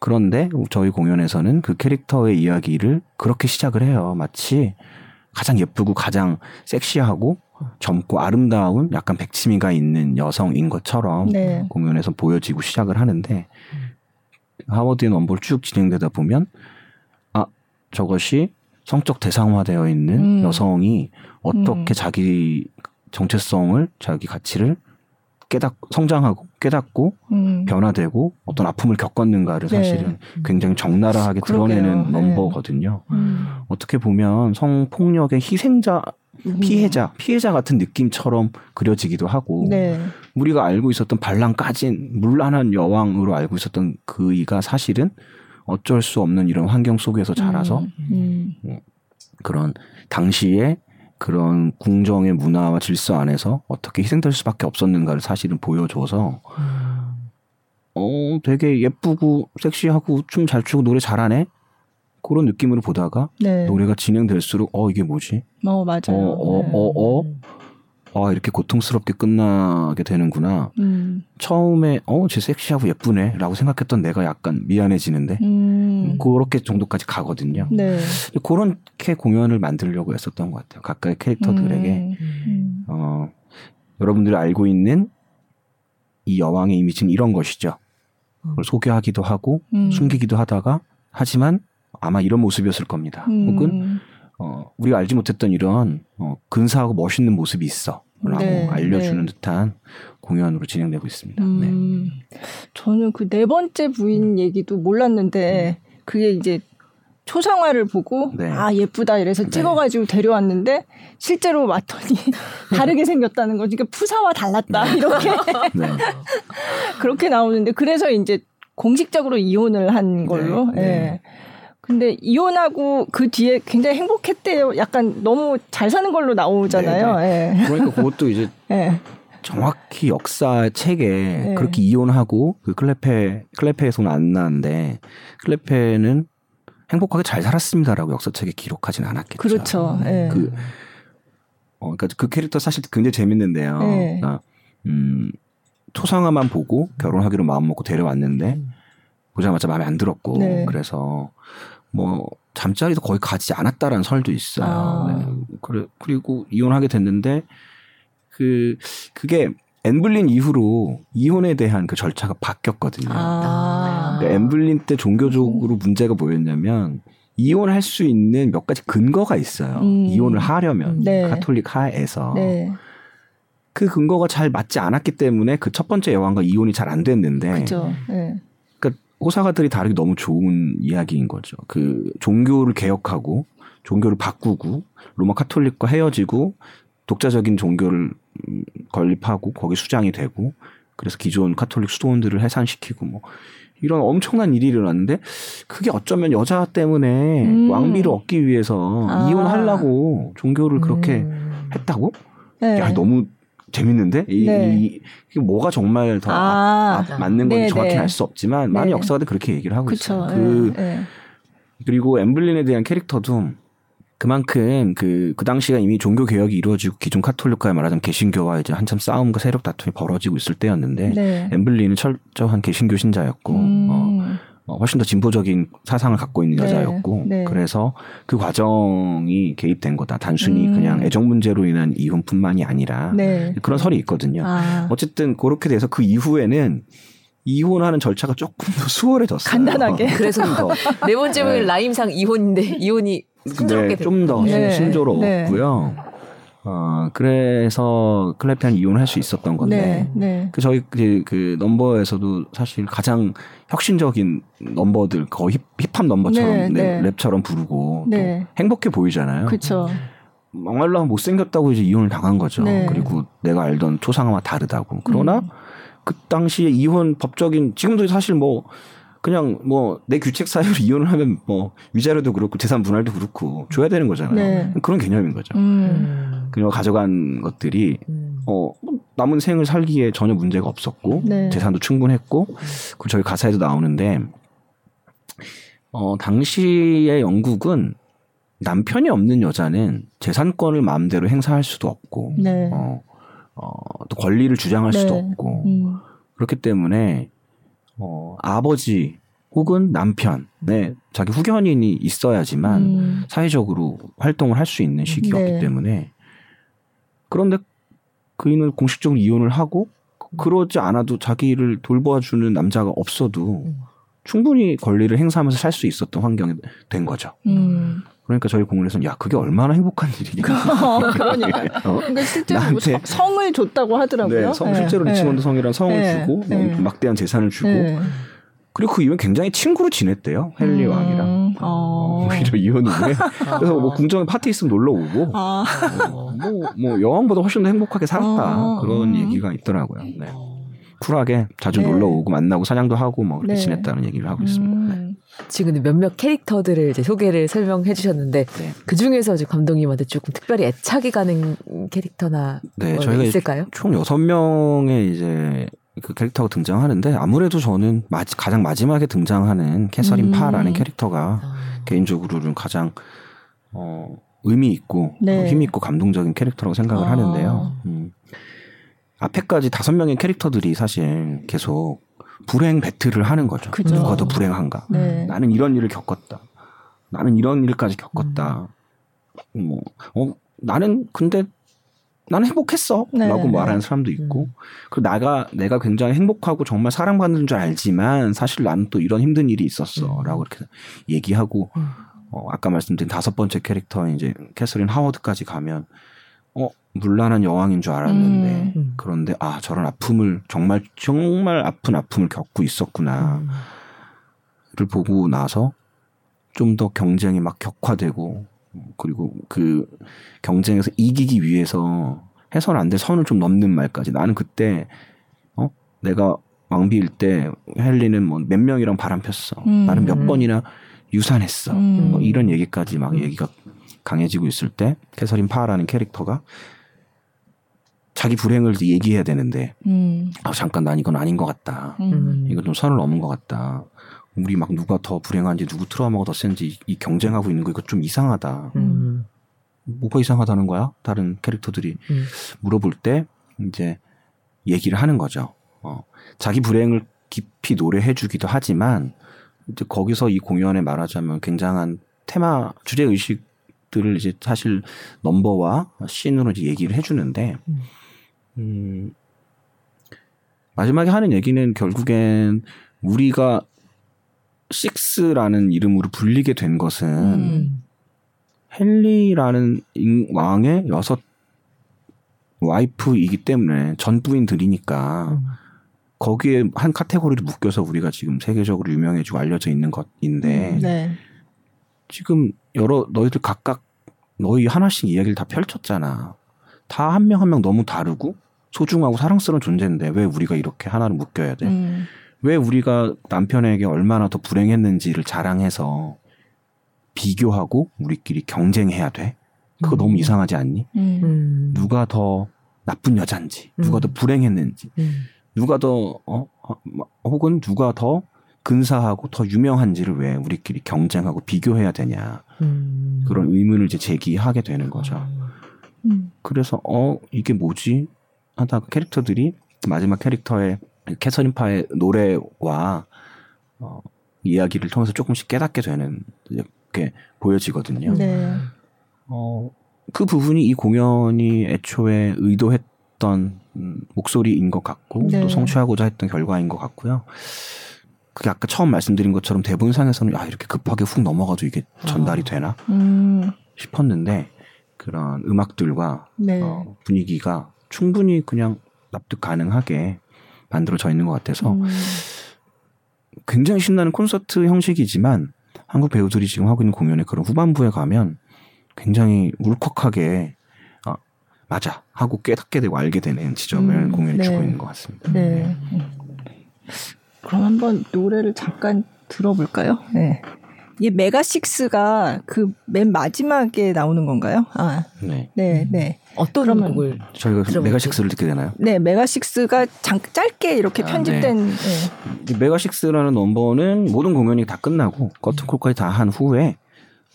그런데 저희 공연에서는 그 캐릭터의 이야기를 그렇게 시작을 해요. 마치 가장 예쁘고 가장 섹시하고 젊고 아름다운 약간 백치미가 있는 여성인 것처럼 네. 공연에서 보여지고 시작을 하는데 하워드의 넘버를 쭉 진행되다 보면 저것이 성적 대상화되어 있는 음. 여성이 어떻게 음. 자기 정체성을 자기 가치를 깨닫 성장하고 깨닫고 음. 변화되고 어떤 아픔을 겪었는가를 네. 사실은 굉장히 적나라하게 드러내는 네. 넘버거든요. 음. 어떻게 보면 성폭력의 희생자 음. 피해자 피해자 같은 느낌처럼 그려지기도 하고 네. 우리가 알고 있었던 발랑 까진 물란한 여왕으로 알고 있었던 그이가 사실은 어쩔 수 없는 이런 환경 속에서 자라서 음, 음. 음. 그런 당시에 그런 궁정의 문화와 질서 안에서 어떻게 희생될 수밖에 없었는가를 사실은 보여줘서 어 되게 예쁘고 섹시하고 춤 잘 추고 노래 잘하네 그런 느낌으로 보다가 네. 노래가 진행될수록 어 이게 뭐지? 어 맞아요. 어어어 어, 어, 어, 아 이렇게 고통스럽게 끝나게 되는구나. 음. 처음에 어쟤 섹시하고 예쁘네라고 생각했던 내가 약간 미안해지는데 음. 그렇게 정도까지 가거든요. 네. 그렇게 공연을 만들려고 했었던 것 같아요. 각각의 캐릭터들에게 음. 어 여러분들이 알고 있는 이 여왕의 이미지는 이런 것이죠. 그걸 소개하기도 하고 음. 숨기기도 하다가 하지만 아마 이런 모습이었을 겁니다. 음. 혹은 어, 우리가 알지 못했던 이런 어, 근사하고 멋있는 모습이 있어. 라고 네, 알려주는 네. 듯한 공연으로 진행되고 있습니다. 음, 네. 저는 그 네 번째 부인 얘기도 몰랐는데 음. 그게 이제 초상화를 보고 네. 아 예쁘다 이래서 네. 찍어가지고 데려왔는데 실제로 왔더니 (laughs) 다르게 생겼다는 거지. 그러니까 푸사와 달랐다 네. 이렇게 (laughs) 그렇게 나오는데 그래서 이제 공식적으로 이혼을 한 걸로. 예. 근데 이혼하고 그 뒤에 굉장히 행복했대요. 약간 너무 잘 사는 걸로 나오잖아요. 네, 네. 그러니까 그것도 이제 네. (laughs) 정확히 역사 책에 네. 그렇게 이혼하고 그 클레페 클레페에서는 안 나는데 클레페는 행복하게 잘 살았습니다라고 역사책에 기록하지는 않았겠죠. 그렇죠. 네. 그 어, 그러니까 그 캐릭터 사실 굉장히 재밌는데요. 네. 그러니까, 음, 토상화만 보고 결혼하기로 마음 먹고 데려왔는데 보자마자 마음에 안 들었고 네. 그래서 뭐 잠자리도 거의 가지 않았다라는 설도 있어요. 아. 네. 그래 그리고 이혼하게 됐는데 그 그게 엠블린 이후로 이혼에 대한 그 절차가 바뀌었거든요. 아. 그러니까 엠블린 때 종교적으로 문제가 뭐였냐면 이혼할 수 있는 몇 가지 근거가 있어요. 음. 이혼을 하려면 네. 카톨릭 하에서 네. 그 근거가 잘 맞지 않았기 때문에 그 첫 번째 여왕과 이혼이 잘 안 됐는데 그죠. 네. 호사가들이 다루기 너무 좋은 이야기인 거죠. 그 종교를 개혁하고 종교를 바꾸고 로마 카톨릭과 헤어지고 독자적인 종교를 음, 건립하고 거기 수장이 되고 그래서 기존 카톨릭 수도원들을 해산시키고 뭐 이런 엄청난 일이 일어났는데 그게 어쩌면 여자 때문에 음. 왕비를 얻기 위해서 아. 이혼하려고 종교를 그렇게 음. 했다고? 네. 야 너무 재밌는데 이, 네. 이, 이 뭐가 정말 더 아, 아, 맞는 건지 네, 정확히 네. 알수 없지만 많은 네. 역사가들 그렇게 얘기를 하고 그쵸, 있어요. 그 네, 그리고 엠블린에 대한 캐릭터도 그만큼 그, 그 당시가 이미 종교 개혁이 이루어지고 기존 카톨릭과의 말하자면 개신교와 이제 한참 싸움과 세력 다툼이 벌어지고 있을 때였는데 엠블린은 철저한 개신교 신자였고 음. 어, 어, 훨씬 더 진보적인 사상을 갖고 있는 네. 여자였고 네. 그래서 그 과정이 개입된 거다. 단순히 음. 그냥 애정 문제로 인한 이혼뿐만이 아니라 네. 그런 설이 있거든요. 아. 어쨌든 그렇게 돼서 그 이후에는 이혼하는 절차가 조금 더 수월해졌어요. 간단하게. (laughs) 그래서 네 번째는 네. 라임상 이혼인데 이혼이 순조롭게 네, 좀더 네. 순조롭고요. 네. 어, 그래서 클랩텐 이혼을 할수 있었던 건데, 네, 네. 그 저희 그, 그 넘버에서도 사실 가장 혁신적인 넘버들 거의 힙, 힙합 넘버처럼 네, 네. 랩처럼 부르고 또 네. 행복해 보이잖아요. 그렇죠. 막말로 못생겼다고 이제 이혼을 당한 거죠. 네. 그리고 내가 알던 초상화와 다르다고. 그러나 음. 그 당시에 이혼 법적인 지금도 사실 뭐 그냥 뭐 내 규책 사유로 (laughs) 이혼을 하면 뭐 위자료도 그렇고 재산 분할도 그렇고 줘야 되는 거잖아요. 네. 그런 개념인 거죠. 음. 그리고 가져간 것들이 음. 어뭐 남은 생을 살기에 전혀 문제가 없었고 네. 재산도 충분했고 그 저희 가사에도 나오는데 어 당시의 영국은 남편이 없는 여자는 재산권을 마음대로 행사할 수도 없고 네. 어, 어, 또 권리를 주장할 수도 네. 없고 음. 그렇기 때문에 어, 아버지 혹은 남편의 자기 후견인이 있어야지만 음. 사회적으로 활동을 할 수 있는 시기였기 네. 때문에 그런데 그이는 공식적으로 이혼을 하고 그러지 않아도 자기를 돌봐주는 남자가 없어도 음. 충분히 권리를 행사하면서 살 수 있었던 환경이 된 거죠. 음. 그러니까 저희 공원에서는 야 그게 얼마나 행복한 일이냐. (laughs) 어, 그러니까. (laughs) 어? 그러니까 실제로 뭐 성을 줬다고 하더라고요. 네, 성, 실제로 네. 리치몬드 성이란 성을 네. 주고 네. 막대한 재산을 주고 네. 그리고 그 이후엔 굉장히 친구로 지냈대요 헨리 음, 왕이랑. 어. 오히려 이혼 후에 그래서 뭐 궁정에 파티 있으면 놀러 오고 아. 어, 뭐, 뭐 여왕보다 훨씬 더 행복하게 살았다 어. 그런 음. 얘기가 있더라고요. 네. 쿨하게 자주 네. 놀러 오고 만나고 사냥도 하고 뭐 그렇게 네. 지냈다는 얘기를 하고 있습니다. 음. 지금 몇몇 캐릭터들을 이제 소개를 설명해 주셨는데 네. 그 중에서 이제 감독님한테 조금 특별히 애착이 가는 캐릭터나 네, 뭐 저희가 있을까요? 총 여섯 명의 이제 그 캐릭터가 등장하는데 아무래도 저는 마지, 가장 마지막에 등장하는 캐서린 음. 파라는 캐릭터가 아. 개인적으로는 가장 어, 의미 있고 네. 힘 있고 감동적인 캐릭터라고 생각을 아. 하는데요. 음. 앞에까지 다섯 명의 캐릭터들이 사실 계속 불행 배틀을 하는 거죠. 그죠. 누가 더 불행한가. 네. 나는 이런 일을 겪었다. 나는 이런 일까지 겪었다. 음. 뭐, 어, 나는 근데 나는 행복했어. 네, 라고 네. 말하는 사람도 있고. 음. 그리고 나가, 내가 굉장히 행복하고 정말 사랑받는 줄 알지만 사실 나는 또 이런 힘든 일이 있었어. 음. 라고 이렇게 얘기하고, 음. 어, 아까 말씀드린 다섯 번째 캐릭터 이제 캐서린 하워드까지 가면 어 물란한 여왕인 줄 알았는데 음. 그런데 아 저런 아픔을 정말 정말 아픈 아픔을 겪고 있었구나를 음. 보고 나서 좀 더 경쟁이 막 격화되고 그리고 그 경쟁에서 이기기 위해서 해서는 안될 선을 좀 넘는 말까지 나는 그때 어 내가 왕비일 때 헨리는 뭐 몇 명이랑 바람 폈어 음. 나는 몇 번이나 유산했어 음. 뭐 이런 얘기까지 막 얘기가 강해지고 있을 때 캐서린 파라는 캐릭터가 자기 불행을 얘기해야 되는데 음. 아 잠깐 난 이건 아닌 것 같다. 음. 이건 좀 선을 넘은 것 같다. 우리 막 누가 더 불행한지 누구 트라우마가 더 센지 이 경쟁하고 있는 거 이거 좀 이상하다. 음. 뭐가 이상하다는 거야? 다른 캐릭터들이 음. 물어볼 때 이제 얘기를 하는 거죠. 어, 자기 불행을 깊이 노래해주기도 하지만 이제 거기서 이 공연에 말하자면 굉장한 테마 주제 의식 들을 이제 사실 넘버와 씬으로 이제 얘기를 해주는데 음. 음, 마지막에 하는 얘기는 결국엔 우리가 식스라는 이름으로 불리게 된 것은 음. 헨리라는 왕의 여섯 와이프이기 때문에 전부인들이니까 음. 거기에 한 카테고리를 묶여서 우리가 지금 세계적으로 유명해지고 알려져 있는 것인데 음, 네. 지금 여러 너희들 각각 너희 하나씩 이야기를 다 펼쳤잖아. 다 한 명 한 명 너무 다르고 소중하고 사랑스러운 존재인데 왜 우리가 이렇게 하나를 묶여야 돼? 음. 왜 우리가 남편에게 얼마나 더 불행했는지를 자랑해서 비교하고 우리끼리 경쟁해야 돼? 그거 음. 너무 이상하지 않니? 음. 음. 누가 더 나쁜 여잔지, 누가 음. 더 불행했는지, 음. 누가 더 어, 어 혹은 누가 더 근사하고 더 유명한지를 왜 우리끼리 경쟁하고 비교해야 되냐 음. 그런 의문을 이제 제기하게 되는 거죠. 음. 그래서 어 이게 뭐지 하다가 캐릭터들이 마지막 캐릭터의 캐서린 파의 노래와 어, 이야기를 통해서 조금씩 깨닫게 되는 이렇게 보여지거든요. 네. 어, 그 부분이 이 공연이 애초에 의도했던 음, 목소리인 것 같고 네. 또 성취하고자 했던 결과인 것 같고요. 그게 아까 처음 말씀드린 것처럼 대본상에서는 아 이렇게 급하게 훅 넘어가도 이게 전달이 아. 되나 음. 싶었는데 그런 음악들과 네. 어, 분위기가 충분히 그냥 납득 가능하게 만들어져 있는 것 같아서 음. 굉장히 신나는 콘서트 형식이지만 한국 배우들이 지금 하고 있는 공연의 그런 후반부에 가면 굉장히 울컥하게 아, 맞아 하고 깨닫게 되고 알게 되는 지점을 음, 공연이 네. 주고 있는 것 같습니다. 네. 네. 그럼 한번 노래를 잠깐 들어볼까요? 네. 이게 Megasix가 그 맨 마지막에 나오는 건가요? 아, 네, 네, 네. 어떤 그러면 곡을 저희가 Megasix를 듣게 되나요? 네, Megasix가 잠 짧게 이렇게 아, 편집된. 아, 네. 네. 메가식스라는 넘버는 모든 공연이 다 끝나고 커튼콜까지 다 한 후에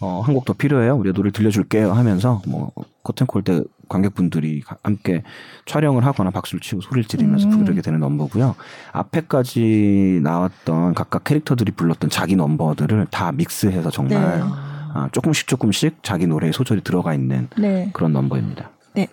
어, 한 곡 더 필요해요. 우리가 노래 들려줄게요 하면서 뭐 커튼콜 때 관객분들이 함께 촬영을 하거나 박수를 치고 소리를 지르면서 음. 부르게 되는 넘버고요. 앞에까지 나왔던 각각 캐릭터들이 불렀던 자기 넘버들을 다 믹스해서 정말 네. 아, 조금씩 조금씩 자기 노래에 소절이 들어가 있는 네. 그런 넘버입니다. 네.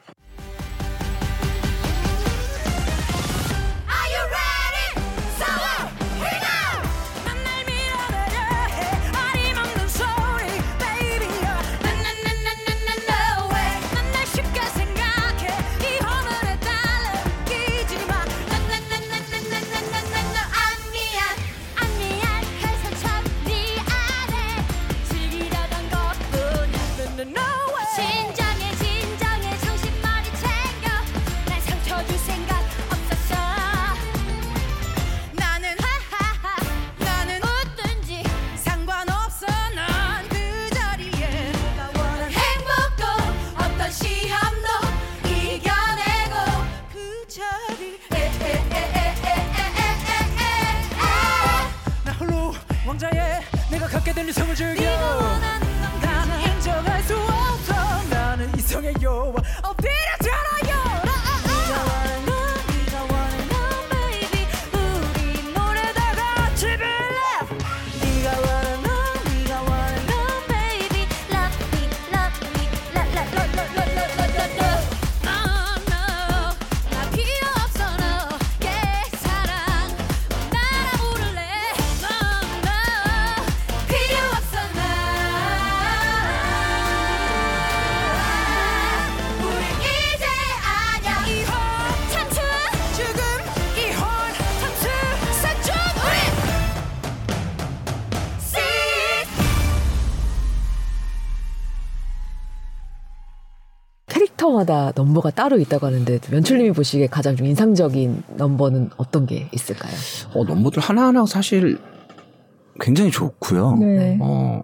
모든 성을 즐겨. 나는 인정할 수 없어. 나는 이성의 여왕 캐릭터마다 넘버가 따로 있다고 하는데 면출님이 보시기에 가장 좀 인상적인 넘버는 어떤 게 있을까요? 어, 넘버들 하나하나 사실 굉장히 좋고요. 네. 어,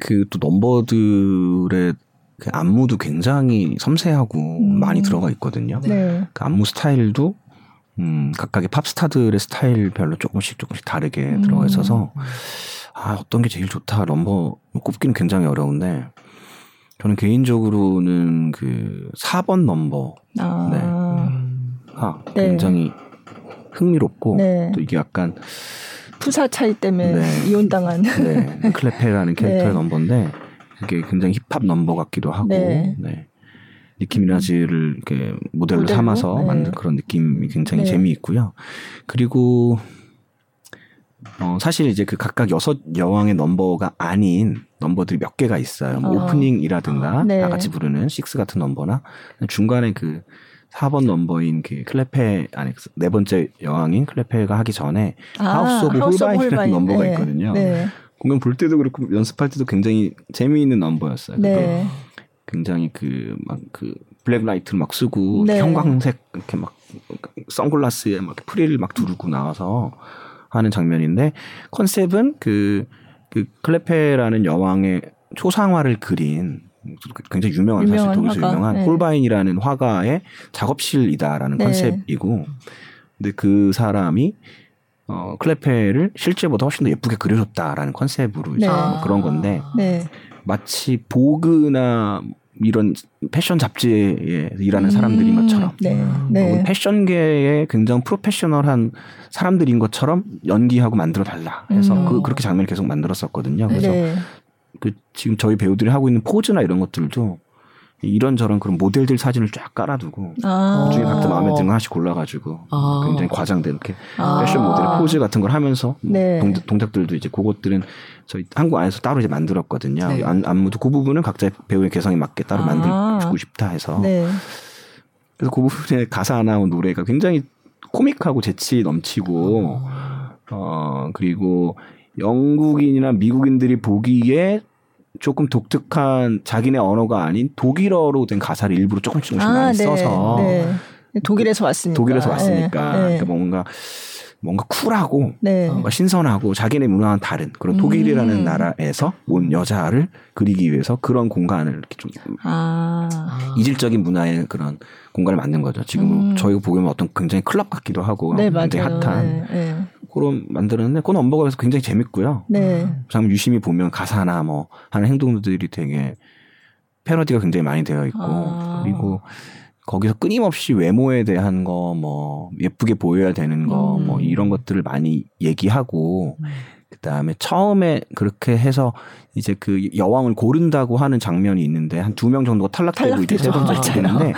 그 또 넘버들의 그 안무도 굉장히 섬세하고 음. 많이 들어가 있거든요. 네. 그 안무 스타일도 음, 각각의 팝스타들의 스타일별로 조금씩 조금씩 다르게 음. 들어가 있어서 아, 어떤 게 제일 좋다 넘버 꼽기는 굉장히 어려운데 저는 개인적으로는 그 4번 넘버. 아. 네. 아, 네. 굉장히 흥미롭고 네. 또 이게 약간 프사 차이 때문에 네. 이혼당한 네. 클레페라는 (laughs) 캐릭터의 네. 넘버인데 그게 굉장히 힙합 넘버 같기도 하고 네. 네. 니키 미나즈를 이렇게 모델로, 모델로? 삼아서 네. 만든 그런 느낌이 굉장히 네. 재미있고요. 그리고 어, 사실 이제 그 각각 여섯 여왕의 넘버가 아닌 넘버들이 몇 개가 있어요. 뭐 어. 오프닝이라든가 네. 다 같이 부르는 식스 같은 넘버나 중간에 그 4번 넘버인 그 클레페 아니 네 번째 여왕인 클레페가 하기 전에 아, Haus of Holbein이라는 넘버가 네. 있거든요. 네. 공연 볼 때도 그렇고 연습할 때도 굉장히 재미있는 넘버였어요. 네. 굉장히 그 막그 그 black light를 막 쓰고 네. 형광색 이렇게 막 선글라스에 막 프릴을 막 두르고 나와서 하는 장면인데 컨셉은 그, 그 클레페라는 여왕의 초상화를 그린 굉장히 유명한, 유명한 사실 독일에서 화가. 유명한 네. 홀바인이라는 화가의 작업실이다라는 네. 컨셉이고 근데 그 사람이 어 클레페를 실제보다 훨씬 더 예쁘게 그려줬다라는 컨셉으로 이제 네. 뭐 그런 건데 네. 마치 보그나 이런 패션 잡지에 일하는 사람들인 음, 것처럼 네, 네. 패션계에 굉장히 프로페셔널한 사람들인 것처럼 연기하고 만들어 달라 해서 음. 그 그렇게 장면을 계속 만들었었거든요. 그래서 네. 그 지금 저희 배우들이 하고 있는 포즈나 이런 것들도 이런저런 그런 모델들 사진을 쫙 깔아두고 아~ 그 중에 각자 마음에 드는 거 하나씩 골라가지고 아~ 굉장히 과장된 이렇게 아~ 패션 모델의 포즈 같은 걸 하면서 네. 동 작, 들도 이제 그것들은 저희 한국 안에서 따로 이제 만들었거든요. 네. 안, 안무도 그 부분은 각자 배우의 개성에 맞게 따로 만들고 싶다 해서 네. 그래서 그 부분에 가사 나온 노래가 굉장히 코믹하고 재치 넘치고 어 그리고 영국인이나 미국인들이 보기에 조금 독특한 자기네 언어가 아닌 독일어로 된 가사를 일부러 조금씩 조금씩 아, 많이 네, 써서 네. 독일에서 왔으니까. 독일에서 왔으니까. 네, 그러니까 뭔가 뭔가 쿨하고 네. 뭔가 신선하고 자기네 문화와는 다른 그런 독일이라는 음. 나라에서 온 여자를 그리기 위해서 그런 공간을 이렇게 좀 아. 이질적인 문화의 그런 공간을 만든 거죠. 지금 음. 저희가 보면 어떤 굉장히 클럽 같기도 하고 네, 굉장히 맞아요. 핫한 네, 네. 그런 만들었는데 그건 엄버가에서 굉장히 재밌고요. 네. 참 유심히 보면 가사나 뭐 하는 행동들이 되게 패러디가 굉장히 많이 되어 있고 아. 그리고 거기서 끊임없이 외모에 대한 거 뭐 예쁘게 보여야 되는 거뭐 음. 이런 것들을 많이 얘기하고 음. 그 다음에 처음에 그렇게 해서 이제 그 여왕을 고른다고 하는 장면이 있는데 한 두 명 정도가 탈락되고 이제 세 번째 되는데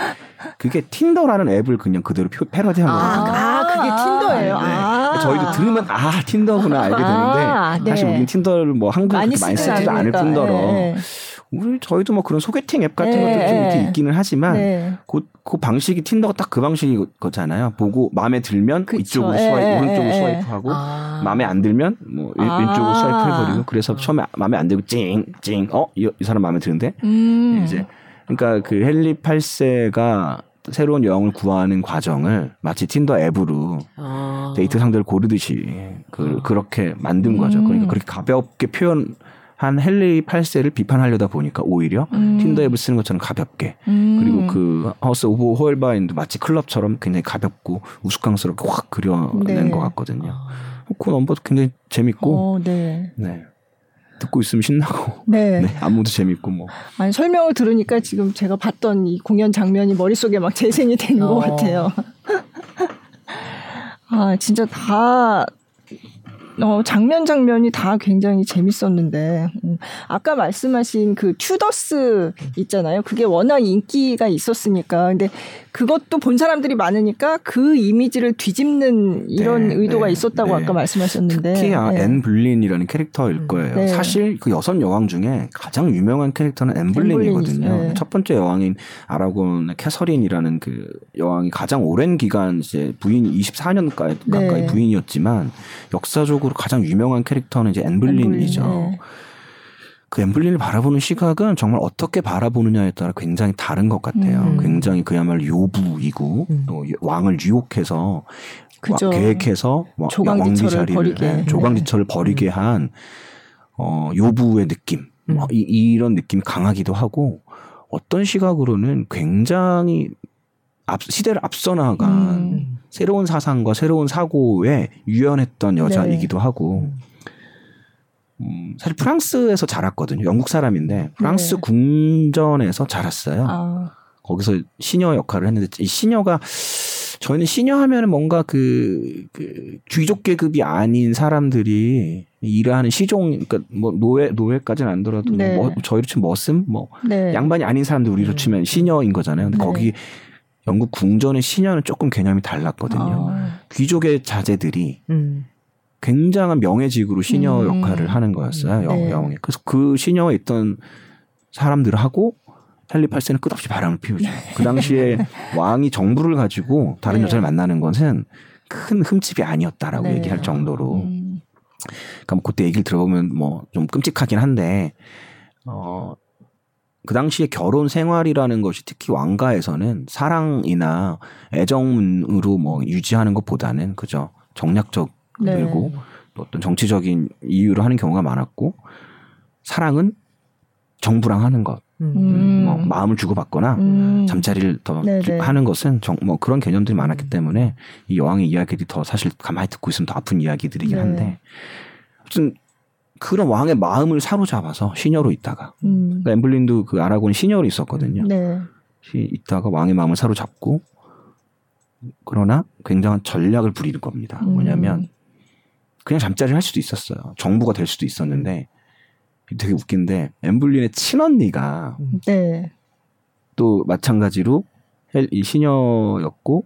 그게 틴더라는 앱을 그냥 그대로 패러디한 아, 거예요. 아, 그게 틴더예요. 네. 아. 저희도 들으면 아 틴더구나 알게 되는데 아, 네. 사실 우리는 틴더를 뭐 한국에 많이, 많이 쓰지도 않을 뿐더러 네. 우리 저희도 뭐 그런 소개팅 앱 같은 네. 것도 좀 이렇게 있기는 하지만 네. 그, 그 방식이 틴더가 딱 그 방식이 거잖아요. 보고 마음에 들면 그쵸. 이쪽으로 예, swipe, 예, 오른쪽으로 예, swipe하고 아. 마음에 안 들면 뭐 아. 왼쪽으로 swipe 해버리고 그래서 처음에 마음에 안 들고 찡찡 어이 이 사람 마음에 드는데 음. 이제 그러니까 그 헨리 8세가 새로운 여왕을 구하는 과정을 마치 틴더 앱으로 아. 데이트 상대를 고르듯이 그, 그렇게 만든 거죠. 그러니까 음. 그렇게 가볍게 표현 한 헨리 8세를 비판하려다 보니까 오히려 음. 틴더 앱을 쓰는 것처럼 가볍게 음. 그리고 그 Haus of Holbein도 마치 클럽처럼 굉장히 가볍고 우스꽝스럽게 확 그려낸 네. 것 같거든요. 그 넘버도 굉장히 재밌고 어, 네. 네. 듣고 있으면 신나고 (laughs) 네. 네. 안무도 재밌고 뭐 아니 설명을 들으니까 지금 제가 봤던 이 공연 장면이 머릿속에 막 재생이 되는 어. 것 같아요. (laughs) 아 진짜 다 어, 장면 장면이 다 굉장히 재밌었는데 음, 아까 말씀하신 그 튜더스 있잖아요. 그게 워낙 인기가 있었으니까 근데 그것도 본 사람들이 많으니까 그 이미지를 뒤집는 이런 네, 의도가 네, 있었다고 네. 아까 말씀하셨는데 특히 아, 네. 앤 블린이라는 캐릭터일 음, 거예요. 네. 사실 그 여성 여왕 중에 가장 유명한 캐릭터는 앤 블린이거든요. 네. 첫 번째 여왕인 아라곤 캐서린이라는 그 여왕이 가장 오랜 기간 이제 부인이 24년 가까이, 부인이었지만 역사적으로 가장 유명한 캐릭터는 이제 앤 블린이죠. 그 앤 블린을 바라보는 시각은 정말 어떻게 바라보느냐에 따라 굉장히 다른 것 같아요. 음. 굉장히 그야말로 요부이고 음. 또 왕을 유혹해서 그죠. 계획해서 조강지처를 자리를 버리게 네, 조강지처를 네. 버리게 한 어, 요부의 느낌 음. 이, 이런 느낌이 강하기도 하고 어떤 시각으로는 굉장히 앞, 시대를 앞서 나간 음. 새로운 사상과 새로운 사고에 유연했던 여자이기도 네. 하고 음. 음, 사실 프랑스에서 자랐거든요. 영국 사람인데 프랑스 네. 궁전에서 자랐어요. 아. 거기서 시녀 역할을 했는데 이 시녀가 저희는 시녀 하면은 뭔가 그, 그 귀족 계급이 아닌 사람들이 일하는 시종 그러니까 뭐 노예 노예까지는 안 더라도 네. 뭐 저희로 치면 머슴 뭐 네. 양반이 아닌 사람들 우리로 음. 치면 시녀인 거잖아요. 근데 네. 거기 영국 궁전의 시녀는 조금 개념이 달랐거든요. 아. 귀족의 자제들이 음. 굉장한 명예직으로 시녀 음. 역할을 하는 거였어요. 네. 영, 에 그래서 그 시녀에 있던 사람들하고 헨리 8세는 끝없이 바람을 피우죠. 네. 그 당시에 (laughs) 왕이 정부를 가지고 다른 네. 여자를 만나는 것은 큰 흠집이 아니었다라고 네. 얘기할 정도로. 음. 그러니까 뭐 그때 얘기를 들어보면 뭐 좀 끔찍하긴 한데 어. 그 당시에 결혼 생활이라는 것이 특히 왕가에서는 사랑이나 애정으로 뭐 유지하는 것보다는 그죠 정략적 그리고 네. 또 어떤 정치적인 이유로 하는 경우가 많았고 사랑은 정부랑 하는 것. 음. 뭐 마음을 주고받거나 음. 잠자리를 더 네네. 하는 것은 정, 뭐 그런 개념들이 많았기 음. 때문에 이 여왕의 이야기들이 더 사실 가만히 듣고 있으면 더 아픈 이야기들이긴 네. 한데 무튼 그런 왕의 마음을 사로잡아서 시녀로 있다가 음. 그러니까 엠블린도 그 아라곤 시녀로 있었거든요. 네. 있다가 왕의 마음을 사로잡고 그러나 굉장한 전략을 부리는 겁니다. 음. 뭐냐면 그냥 잠자리를 할 수도 있었어요. 정부가 될 수도 있었는데 되게 웃긴데 엠블린의 친언니가 네. 또 마찬가지로 헬, 이 시녀였고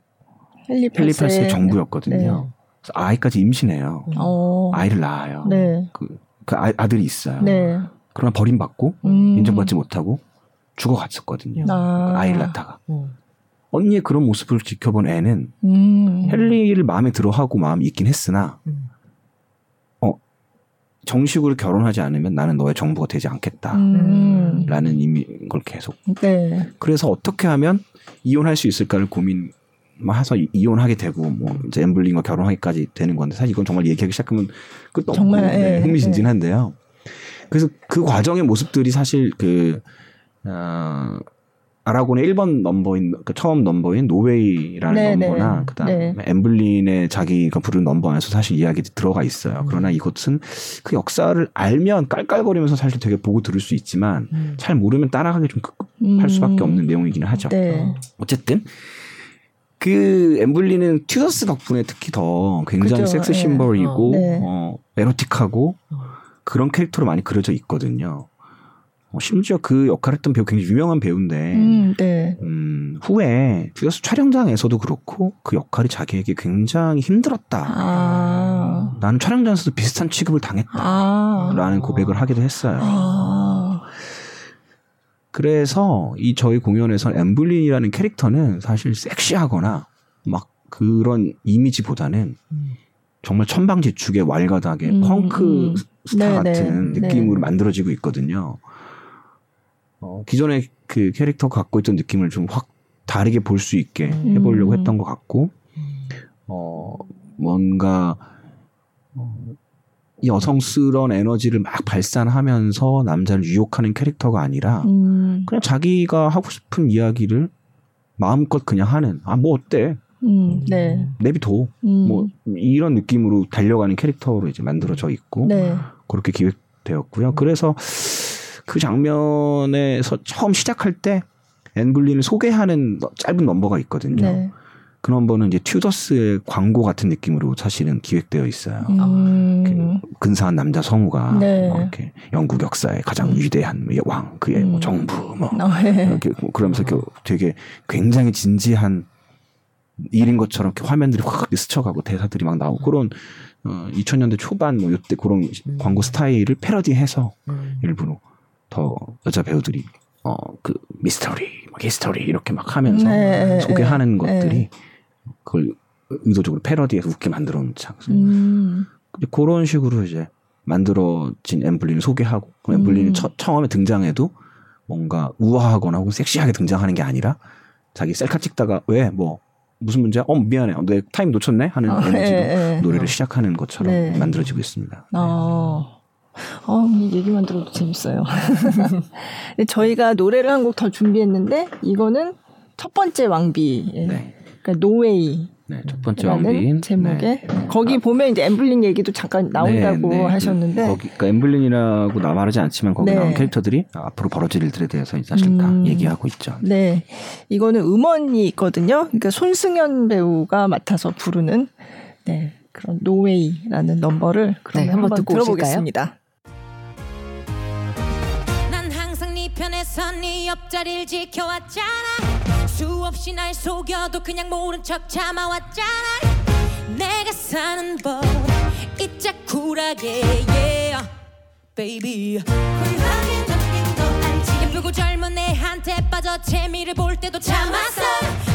헬리팔스의 정부였거든요. 네. 아이까지 임신해요. 어. 아이를 낳아요. 네. 그, 그 아, 들이 있어요. 네. 그러나 버림받고 음. 인정받지 못하고 죽어갔었거든요. 아. 그 아이를 낳다가. 음. 언니의 그런 모습을 지켜본 애는 음. 헨리를 마음에 들어하고 마음이 있긴 했으나 음. 어 정식으로 결혼하지 않으면 나는 너의 정부가 되지 않겠다라는 음. 의미 걸 계속. 네. 그래서 어떻게 하면 이혼할 수 있을까를 고민 해서 이혼하게 되고 뭐 이제 엠블린과 결혼하기까지 되는 건데 사실 이건 정말 얘기하기 시작하면 끝도 없고 네, 예, 흥미진진한데요. 그래서 그 과정의 모습들이 사실 그 어, 아라곤의 1번 넘버인 그 처음 넘버인 No Way라는 네, 네. 넘버나 네. 그다음에 네. 앤 블린의 자기가 부른 넘버 안에서 사실 이야기 들어가 있어요. 음. 그러나 이것은 그 역사를 알면 깔깔거리면서 사실 되게 보고 들을 수 있지만 음. 잘 모르면 따라가기 좀 급급할 음. 수밖에 없는 내용이기는 하죠. 네. 어쨌든 그 앤 블린은 튜더스 덕분에 특히 더 굉장히 그죠. 섹스 예. 심벌이고 어, 네. 어, 에로틱하고 어. 그런 캐릭터로 많이 그려져 있거든요. 어, 심지어 그 역할을 했던 배우 굉장히 유명한 배우인데 음, 네. 음, 후에 튜더스 촬영장에서도 그렇고 그 역할이 자기에게 굉장히 힘들었다. 아. 나는 촬영장에서도 비슷한 취급을 당했다라는 아. 고백을 하기도 했어요. 아. 그래서 이 저희 공연에서 엠블린이라는 캐릭터는 사실 섹시하거나 막 그런 이미지보다는 정말 천방지축의 왈가닥의 음, 펑크 음. 스타 네, 같은 네, 느낌으로 네. 만들어지고 있거든요. 어, 기존의 그 캐릭터 갖고 있던 느낌을 좀 확 다르게 볼 수 있게 음. 해보려고 했던 것 같고, 어, 뭔가, 어, 여성스러운 에너지를 막 발산하면서 남자를 유혹하는 캐릭터가 아니라 음. 그냥 자기가 하고 싶은 이야기를 마음껏 그냥 하는 아 뭐 어때 음, 네. 내비둬 음. 뭐 이런 느낌으로 달려가는 캐릭터로 이제 만들어져 있고 네. 그렇게 기획되었고요. 그래서 그 장면에서 처음 시작할 때 앤블린을 소개하는 짧은 넘버가 있거든요. 네. 그 넘버는 이제 튜더스의 광고 같은 느낌으로 사실은 기획되어 있어요. 음. 그 근사한 남자 성우가 네. 뭐 이렇게 영국 역사의 가장 음. 위대한 왕, 그의 뭐 음. 뭐 정부 뭐 아, 네. 이렇게 뭐 그러면서 이렇게 되게 굉장히 진지한 일인 것처럼 이렇게 화면들이 확 스쳐가고 대사들이 막 나오고 그런 어 2000년대 초반 뭐 이때 그런 음. 광고 스타일을 패러디해서 음. 일부러 더 여자 배우들이 어 그 mystery, 뭐 history 이렇게 막 하면서 네. 소개하는 네. 것들이 그걸 의도적으로 패러디해서 웃게 만들어 놓은 장소. 음. 그런 식으로 이제 만들어진 앤 블린을 소개하고 그 앤 블린이 음. 처음에 등장해도 뭔가 우아하거나 혹은 섹시하게 등장하는 게 아니라 자기 셀카 찍다가 왜 뭐 무슨 문제야? 어 미안해. 내 타임 놓쳤네 하는 아, 에너지로 예, 예. 노래를 시작하는 것처럼 네. 만들어지고 있습니다. 어. 어, 얘기만 들어도 재밌어요. (laughs) 저희가 노래를 한 곡 더 준비했는데 이거는 첫 번째 왕비. 네. 그러니까 No Way. 네, 첫 번째 왕비인 제목에 네. 거기 아, 보면 이제 엠블린 얘기도 잠깐 나온다고 네, 네. 하셨는데 거기 그러니까 엠블린이라고 나 말하지 않지만 거기 네. 나온 캐릭터들이 앞으로 벌어질 일들에 대해서 사실 음, 다 얘기하고 있죠. 네, 이거는 음원이 있거든요. 그러니까 손승연 배우가 맡아서 부르는 네 그런 노웨이라는 넘버를 그럼 네, 한번, 한번 듣고 들어보겠습니다. 옆자리를 지켜왔잖아. 수없이 날 속여도 그냥 모른 척 참아왔잖아. 내가 사는 법 이짝 쿨하게 yeah. Baby. 쿨하게 느낀 거 알지? 예쁘고 젊은 애한테 빠져 재미를 볼 때도 참았어.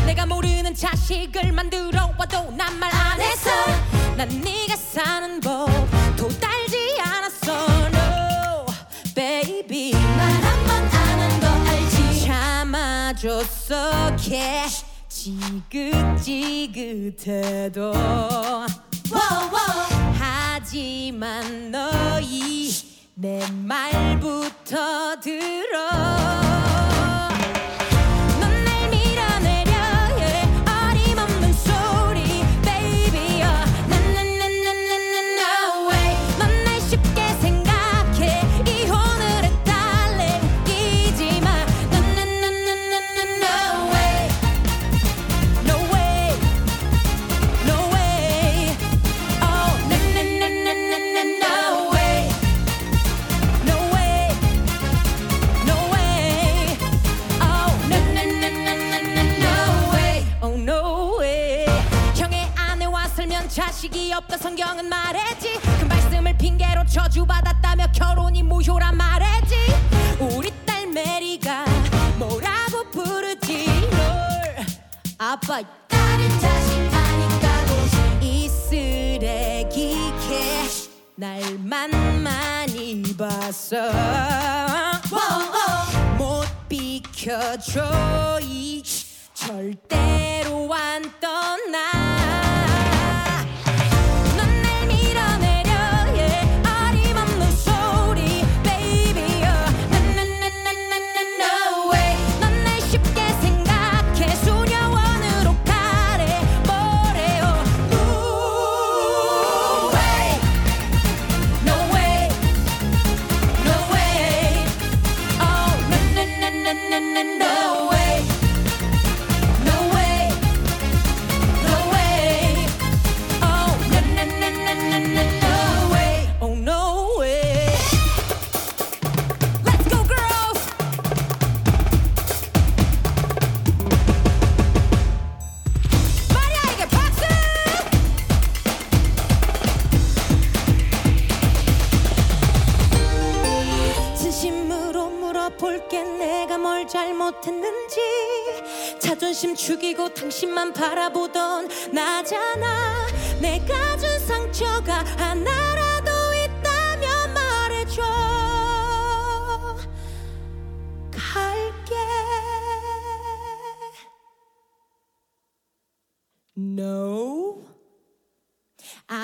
내가 모르는 자식을 만들어 와도 난 말 안 했어. 난 네가 사는 법 도 달지 않았어. No baby cash 지긋지긋해도. 하지만 너희 내 말부터 들어 없다 성경은 말했지. 그 말씀을 핑계로 저주받았다며 결혼이 무효란 말했지. 우리 딸 메리가 뭐라고 부르지? 널 아빠 딸이 자식하니까 이 쓰레기 날만 많이 봤어 못 비켜줘 이. 절대로 안 떠나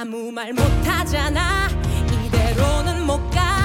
아무 말 못하잖아. 이대로는 못가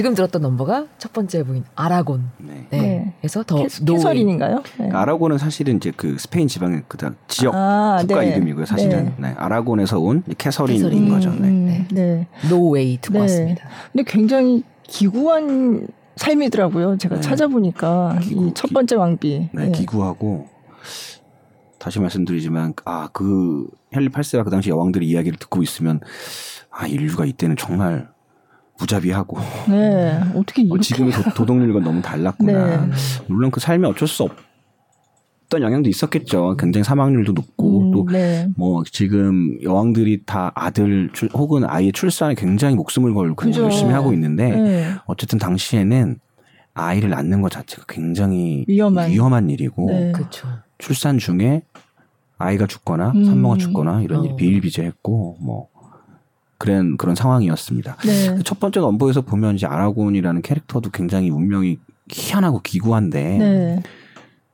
지금 들었던 넘버가 첫 번째 부인 아라곤. 네. 네. 그래서 더 캐서린인가요? 네. 아라곤은 사실은 이제 그 스페인 지방의 그 지역 아, 국가 네. 이름이고요. 사실은 네. 네. 아라곤에서 온 캐서린인 캐서린. 거죠. 네. 음, 네. No Way 듣고 왔습니다. 근데 굉장히 기구한 삶이더라고요. 제가 찾아보니까 이 첫 번째 왕비. 네, 기구하고 다시 말씀드리지만 아그 헨리 8세와 그 당시 여왕들의 이야기를 듣고 있으면 아 인류가 이때는 정말 무자비하고. 네. 어떻게 어, 지금의 도, 덕률과 너무 달랐구나. 네. 물론 그 삶에 어쩔 수 없던 영향도 있었겠죠. 굉장히 사망률도 높고 음, 또뭐 네. 지금 여왕들이 다 아들 출, 혹은 아이의 출산에 굉장히 목숨을 걸고 그죠. 열심히 하고 있는데 네. 어쨌든 당시에는 아이를 낳는 것 자체가 굉장히 위험한, 위험한 일이고 네. 출산 중에 아이가 죽거나 음. 산모가 죽거나 이런 어. 일이 비일비재했고 뭐 그런 그런 상황이었습니다. 네. 그첫 번째 넘버에서 보면 이제 아라곤이라는 캐릭터도 굉장히 운명이 희한하고 기구한데 네.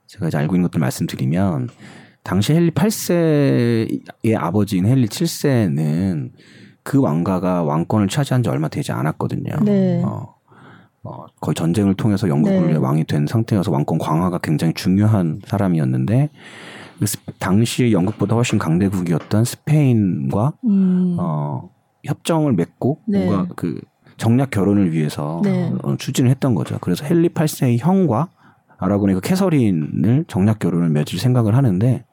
제가 이제 알고 있는 것들 말씀드리면 당시 헨리 8세의 아버지인 헨리 7세는 그 왕가가 왕권을 차지한 지 얼마 되지 않았거든요. 네. 어, 어, 거의 전쟁을 통해서 영국의 네. 왕이 된 상태여서 왕권 강화가 굉장히 중요한 사람이었는데 그 당시 영국보다 훨씬 강대국이었던 스페인과 음. 어, 협정을 맺고 네. 뭔가 그 정략 결혼을 위해서 네. 어, 추진을 했던 거죠. 그래서 헨리 8세의 형과 아라곤의 그 캐서린을 정략 결혼을 맺을 생각을 하는데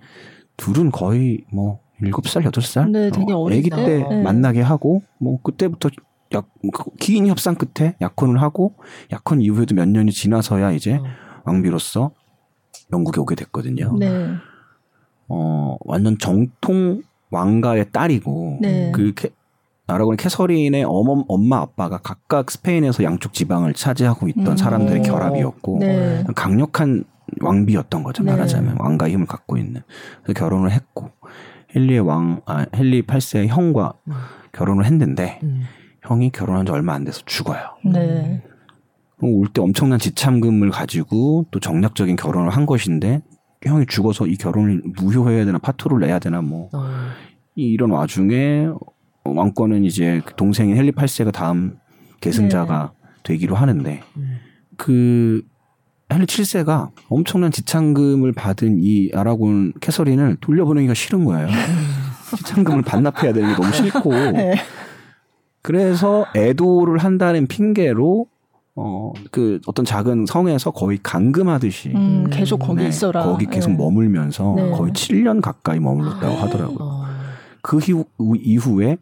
둘은 거의 뭐 7살, 8살? 네, 되게 어, 아기 때 네. 만나게 하고 뭐 그때부터 약, 그긴 협상 끝에 약혼을 하고 약혼 이후에도 몇 년이 지나서야 이제 어. 왕비로서 영국에 오게 됐거든요. 네. 어, 완전 정통 왕가의 딸이고 네. 그 캐, 아라곤 캐서린의 어머, 엄마 아빠가 각각 스페인에서 양쪽 지방을 차지하고 있던 음. 사람들의 결합이었고 네. 강력한 왕비였던 거죠 네. 말하자면 왕가의 힘을 갖고 있는 그래서 결혼을 했고 헨리의 왕 아, 헨리 8세의 형과 음. 결혼을 했는데 음. 형이 결혼한 지 얼마 안 돼서 죽어요. 네. 올 때 엄청난 지참금을 가지고 또 정략적인 결혼을 한 것인데 형이 죽어서 이 결혼을 무효해야 되나 파토를 내야 되나 뭐 어. 이런 와중에 왕권은 이제 그 동생인 헨리 8세가 다음 계승자가 네. 되기로 하는데 음. 그 헨리 7세가 엄청난 지창금을 받은 이 아라곤 캐서린을 돌려보내기가 싫은 거예요. 지창금을 반납해야 되는 게 너무 싫고 (laughs) 네. 그래서 애도를 한다는 핑계로 어, 그 어떤 작은 성에서 거의 강금하듯이 음, 계속 거기 네, 있어라. 거기 계속 네. 머물면서 네. 거의 7년 가까이 머물렀다고 하더라고요. 어. 그 이후, 이후에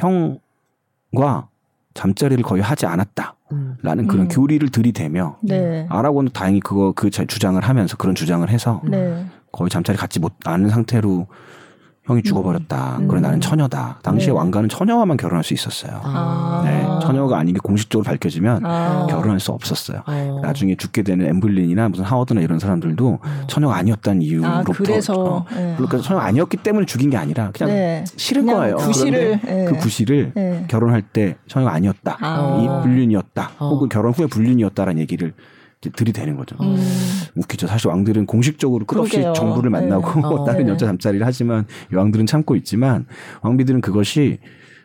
형과 잠자리를 거의 하지 않았다. 라는 음. 그런 음. 교리를 들이대며 네. 아라곤도 다행히 그거 그 주장을 하면서 그런 주장을 해서 네. 거의 잠자리 갖지 못 않은 상태로 형이 죽어버렸다. 음. 그래 나는 처녀다. 당시에 네. 왕가는 처녀와만 결혼할 수 있었어요. 아. 네, 처녀가 아닌 게 공식적으로 밝혀지면 아. 결혼할 수 없었어요. 아. 나중에 죽게 되는 엠블린이나 무슨 하워드나 이런 사람들도 음. 처녀가 아니었다는 이유로부터 아, 그래서 어, 네. 그러니까 처녀가 아니었기 때문에 죽인 게 아니라 그냥 네. 싫은 그냥 거예요. 구실을 네. 그 구실을 네. 결혼할 때 처녀가 아니었다. 아. 이 불륜이었다. 어. 혹은 결혼 후에 불륜이었다라는 얘기를 들이대는 거죠. 음. 웃기죠. 사실 왕들은 공식적으로 끝없이 그러게요. 정부를 만나고 네. 어, 다른 네. 여자 잠자리를 하지만 왕들은 참고 있지만 왕비들은 그것이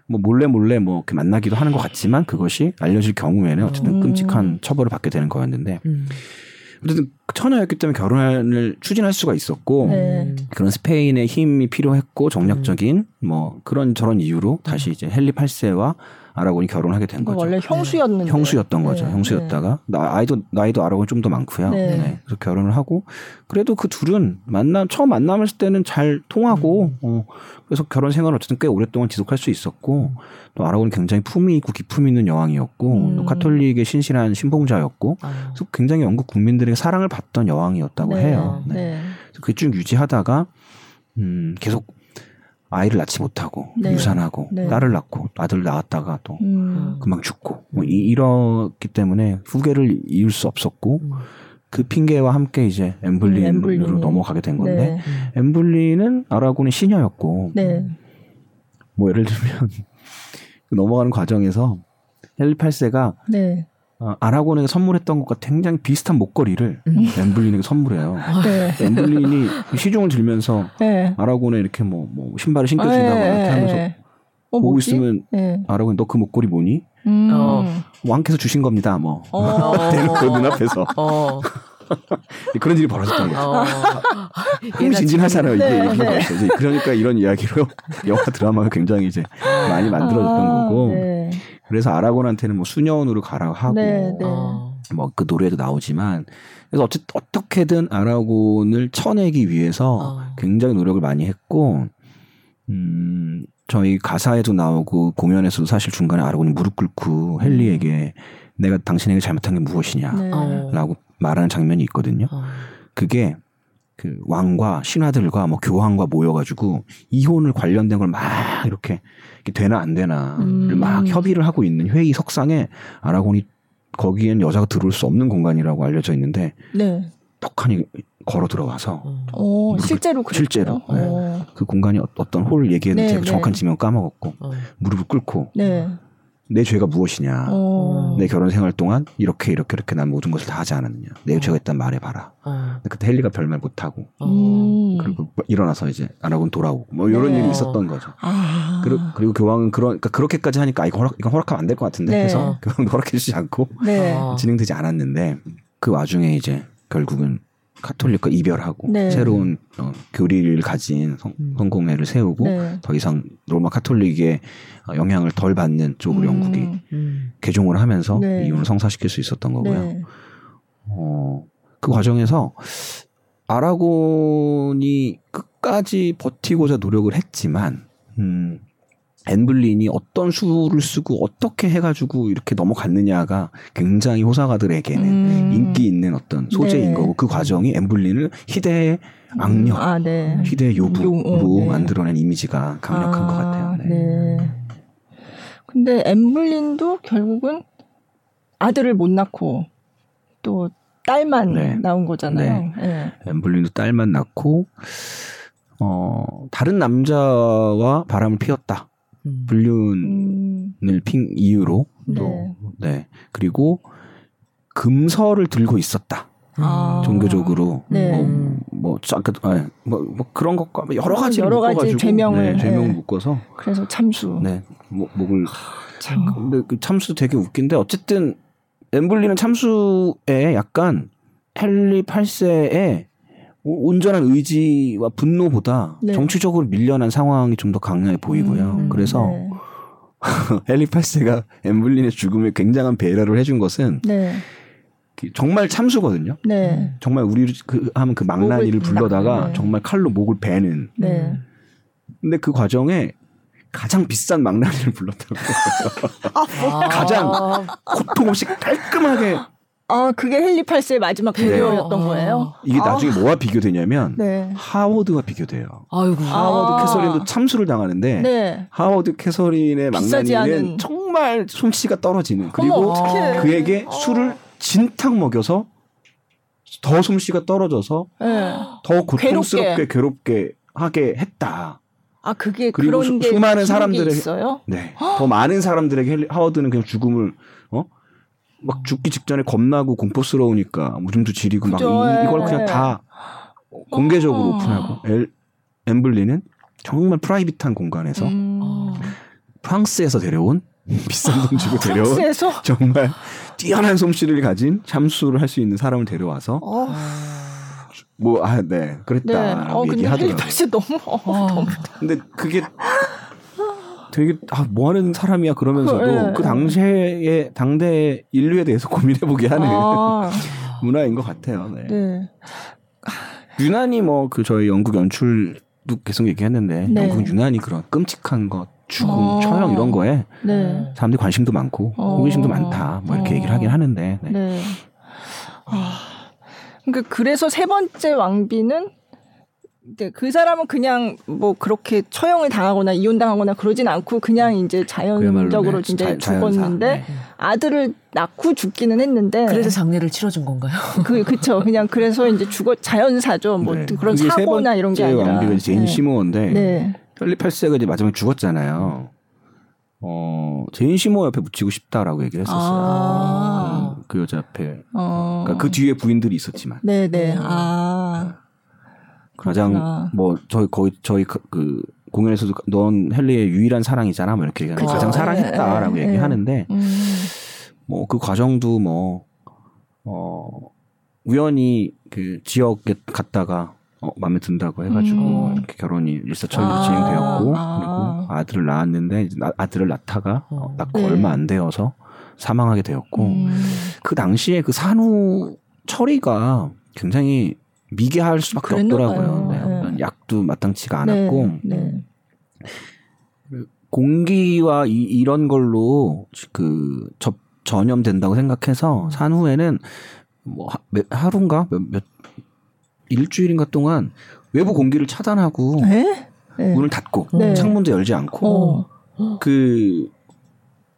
뭐 몰래 몰래 뭐 이렇게 만나기도 하는 것 같지만 그것이 알려질 경우에는 어쨌든 음. 끔찍한 처벌을 받게 되는 거였는데 음. 어쨌든 처녀였기 때문에 결혼을 추진할 수가 있었고 네. 그런 스페인의 힘이 필요했고 정략적인 음. 뭐 그런 저런 이유로 다시 이제 헨리 8세와 아라곤이 결혼하게 된 거죠. 원래 형수였는데. 형수였던 거죠. 네. 형수였다가 네. 나이도 나이도 아라곤 좀더 많고요. 네. 네. 그래서 결혼을 하고 그래도 그 둘은 만남 처음 만남했을 때는 잘 통하고 음. 어, 그래서 결혼 생활을 어쨌든 꽤 오랫동안 지속할 수 있었고 또 아라곤이 굉장히 품위 있고 기품 있는 여왕이었고 음. 또 카톨릭의 신실한 신봉자였고 아. 그래서 굉장히 영국 국민들에게 사랑을 받던 여왕이었다고 네. 해요. 네. 네. 그쭉 유지하다가 음, 계속 아이를 낳지 못하고 네. 유산하고 네. 딸을 낳고 아들 낳았다가 또 음. 금방 죽고 뭐 이, 이렇기 때문에 후계를 이을 수 없었고 음. 그 핑계와 함께 이제 엠블린으로 음, 넘어가게 된 건데 네. 엠블린은 아라곤의 시녀였고 네. 뭐 예를 들면 (laughs) 넘어가는 과정에서 헬리 8세가 네. 어, 아라곤에게 선물했던 것과 굉장히 비슷한 목걸이를 음. 엠블린에게 선물해요. 아, (laughs) 네. 엠블린이 시중을 들면서 네. 아라곤에 이렇게 뭐, 뭐 신발을 신겨준다거나 네. 이렇게 하면서 어, 보고 뭐지? 있으면 네. 아라곤 너그 목걸이 뭐니? 음. 어, 왕께서 주신 겁니다. 뭐 어. (laughs) 대놓고 눈앞에서 어. (laughs) 그런 일이 벌어졌던 거죠. 어. 흥미진진하잖아요. 이게 네, 얘기가 네. 그러니까 이런 이야기로 영화 드라마가 굉장히 이제 많이 만들어졌던 아, 거고. 네. 그래서 아라곤한테는 뭐 수녀원으로 가라고 하고 네, 네. 뭐그 노래도 나오지만 그래서 어쨌 어떻게든 아라곤을 쳐내기 위해서 어. 굉장히 노력을 많이 했고 음 저희 가사에도 나오고 공연에서도 사실 중간에 아라곤이 무릎 꿇고 헨리에게 음. 내가 당신에게 잘못한 게 무엇이냐라고 네. 말하는 장면이 있거든요. 어. 그게 그 왕과 신하들과 뭐 교황과 모여가지고 이혼을 관련된 걸막 이렇게 되나 안 되나를 음. 막 협의를 하고 있는 회의 석상에 아라곤이 거기엔 여자가 들어올 수 없는 공간이라고 알려져 있는데 네. 떡하니 걸어 들어가서 오, 어, 실제로 그랬어요? 실제로 네. 그 공간이 어떤 홀 얘기했는지 네, 정확한 네. 지명 까먹었고 어. 무릎을 꿇고 네. 내 죄가 무엇이냐. 어. 내 결혼 생활 동안 이렇게 이렇게 이렇게 난 모든 것을 다 하지 않았느냐. 내 어. 죄가 있단 말해봐라. 어. 그때 헬리가 별말 못하고 어. 음. 그리고 일어나서 이제 안 하고는 돌아오고 뭐 이런 네. 일이 있었던 거죠. 아. 그리고, 그리고 교황은 그런 그러니까 그렇게까지 하니까 아, 이거 허락 이건 허락하면 안 될 것 같은데 네. 그래서 (laughs) 교황도 허락해주지 않고 네. 진행되지 않았는데 그 와중에 이제 결국은 카톨릭과 이별하고 네. 새로운 어, 교리를 가진 성, 음. 공회를 세우고 네. 더 이상 로마 카톨릭의 어, 영향을 덜 받는 쪽으로 음. 영국이 음. 개종을 하면서 네. 이혼을 성사시킬 수 있었던 거고요. 네. 어, 그 과정에서 아라곤이 끝까지 버티고자 노력을 했지만 음, 앤블린이 어떤 수를 쓰고 어떻게 해가지고 이렇게 넘어갔느냐가 굉장히 호사가들에게는 음. 인기 있는 어떤 소재인 네. 거고 그 과정이 앤블린을 희대의 악력, 음. 아, 네. 희대의 요부로 요, 네. 만들어낸 이미지가 강력한 아, 것 같아요. 네. 네. 근데 엠블린도 결국은 아들을 못 낳고 또 딸만 네. 나온 거잖아요. 네. 엠블린도 딸만 낳고 어 다른 남자와 바람을 피웠다. 음. 불륜을 음. 핀 이유로 또 네. 네. 그리고 금서를 들고 있었다. 아. 종교적으로 네. 뭐, 뭐, 아까 아, 뭐, 뭐 그런 것과 뭐 여러 가지 여러 가지 죄명을 네, 죄명 네. 묶어서 그래서 참수. 네, 뭐, 목을 참. 근데 그 참수 되게 웃긴데 어쨌든 엠블리는 참수에 약간 헨리 8세의 온전한 의지와 분노보다 네. 정치적으로 밀려난 상황이 좀 더 강하게 보이고요. 음, 그래서 네. (laughs) 헨리 8세가 엠블린의 죽음에 굉장한 배려를 해준 것은 네. 그 정말 참수거든요. 네. 정말 우리 그 하면 그 망나니를 불러다가 네. 정말 칼로 목을 베는. 네. 근데 그 과정에 가장 비싼 망나니를 불렀다고. (laughs) 아, 가장 고통 없이 깔끔하게. 아, 그게 헨리 8세의 마지막 배려였던 네. 거예요? 이게 아. 나중에 뭐와 비교되냐면, 네. 하워드와 비교돼요. 아이고. 하워드 아. 캐서린도 참수를 당하는데, 네. 하워드 캐서린의 망나니는 정말 솜씨가 떨어지는, 그리고 어머, 그에게 술을 진탕 먹여서 더 솜씨가 떨어져서 네. 더 고통스럽게 괴롭게. 괴롭게 하게 했다. 아 그게 그리고 그런 수, 많은 사람들에게 있어요? 네. 더 많은 사람들에게 하워드는 그냥 죽음을 어? 막 죽기 직전에 겁나고 공포스러우니까 무좀도 지리고 그죠, 막 이, 걸 그냥 예. 다 공개적으로 어. 오픈하고 엘, 엠블리는 정말 프라이빗한 공간에서 음. 프랑스에서 데려온 (laughs) 비싼 돈 주고 데려온 프랑스에서? (laughs) 정말 뛰어난 솜씨를 가진 참수를 할 수 있는 사람을 데려와서 어. 뭐, 아, 네. 그랬다. 네. 어, 얘기하더라고요. 근데 너무, 어, 어. 너무. 근데 그게 되게, 아, 뭐 하는 사람이야 그러면서도 네. 그 당시에, 당대 인류에 대해서 (laughs) 고민해 보게 하는 아. (laughs) 문화인 것 같아요. 네. 네. 유난히 뭐 그 저희 영국 연출도 계속 얘기했는데 네. 영국 유난히 그런 끔찍한 것, 죽음, 어. 처형 이런 거에 네. 사람들이 관심도 많고 어. 호기심도 많다. 뭐 이렇게 어. 얘기를 하긴 하는데. 네. 네. 아. 그러니까 그래서 세 번째 왕비는 이제 그 사람은 그냥 뭐 그렇게 처형을 당하거나 이혼당하거나 그러진 않고 그냥 이제 자연적으로 네, 이제 자, 죽었는데 네. 아들을 낳고 죽기는 했는데 그래서 장례를 치러준 건가요? 그 그쵸 그냥 그래서 이제 죽어 자연사죠 뭐 네. 그런 사고나 이런 게 아니라 왕비가 제인 네. 시모인데 네. 헨리 8세가 이제 마지막에 죽었잖아요. 어, 제인 시모 옆에 묻히고 싶다라고 얘기를 했었어요. 아~ 음, 그 여자 앞에. 어~ 그러니까 그 뒤에 부인들이 있었지만. 네네. 네. 아. 가장 뭐 저희 거의 저희 그, 그 공연에서도 넌 헨리의 유일한 사랑이잖아. 뭐 이렇게 얘기하는 가장 사랑했다라고 네, 네, 얘기하는데 음. 뭐그 과정도 뭐 어, 우연히 그 지역에 갔다가 어, 마음에 든다고 해가지고 음. 이렇게 결혼이 일사천리로 아. 진행되었고 아. 그리고 아들을 낳았는데 아들을 낳다가 어. 낳고 네. 얼마 안 되어서 사망하게 되었고 음. 그 당시에 그 산후 처리가 굉장히 미개할 수밖에 없더라고요. 네. 네. 약도 마땅치가 않았고 네. 네. 공기와 이, 런 걸로 그 접, 전염된다고 생각해서 산 후에는 뭐 하, 루인가 몇, 몇 일주일인가 동안 외부 공기를 차단하고 네? 문을 닫고 네. 창문도 열지 않고 어. 그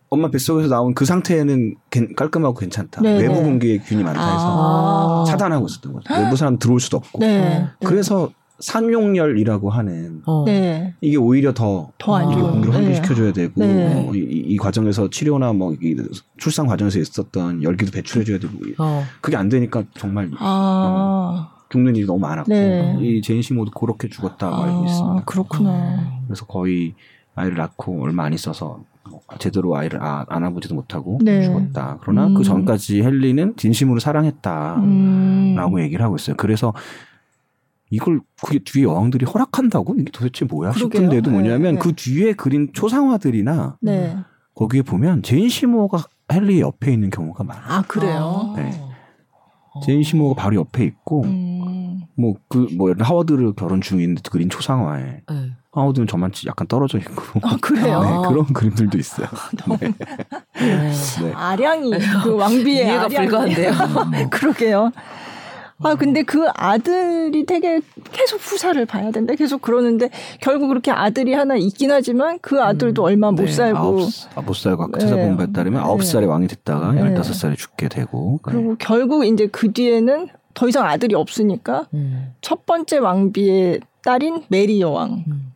엄마 뱃속에서 나온 그 상태는 깔끔하고 괜찮다. 네 외부 네. 공기에 균이 많다 해서 아. 차단하고 있었던 거죠. 외부 사람 들어올 수도 없고. 네. 그래서 산용열이라고 하는 어. 네. 이게 오히려 더, 더 공기를 환기시켜줘야 되고 네. 어, 이, 이, 과정에서 치료나 뭐 출산 과정에서 있었던 열기도 배출해줘야 되고 어. 그게 안 되니까 정말 아. 죽는 일이 너무 많았고 네. 이 제인 시모도 그렇게 죽었다고 아, 알고 있습니다. 그렇구나. 그래서 거의 아이를 낳고 얼마 안 있어서 뭐 제대로 아이를 아, 안아보지도 못하고 네. 죽었다. 그러나 그 음. 그 전까지 헨리는 진심으로 사랑했다라고 음. 얘기를 하고 있어요. 그래서 이걸 그게 뒤에 여왕들이 허락한다고 이게 도대체 뭐야 그러게요. 싶은데도 뭐냐면 네. 그 뒤에 그린 초상화들이나 네. 거기에 보면 제인 시모가 헨리 옆에 있는 경우가 많아요. 아 그래요? 네. 제인 시모가 바로 옆에 있고 음. 뭐그 뭐 하워드랑 결혼 중인데 그린 초상화에 네. 하워드는 저만 약간 떨어져 있고 아, 그래요? (laughs) 네, 그런 그림들도 있어요. 네. 네. (laughs) 네. 아량이 그 왕비의 이해가. 불가한데요. (laughs) 그러게요. 아, 근데 그 아들이 되게 계속 후사를 봐야 된다. 계속 그러는데 결국 그렇게 아들이 하나 있긴 하지만 그 아들도 음, 얼마 못 네, 살고. 아홉, 아, 못 살고 아까 찾아본 바에 따르면 아홉 살에 왕이 됐다가 네. 열다섯 살에 죽게 되고. 그리고 결국 이제 그 뒤에는 더 이상 아들이 없으니까 음. 첫 번째 왕비의 딸인 메리 여왕. 음.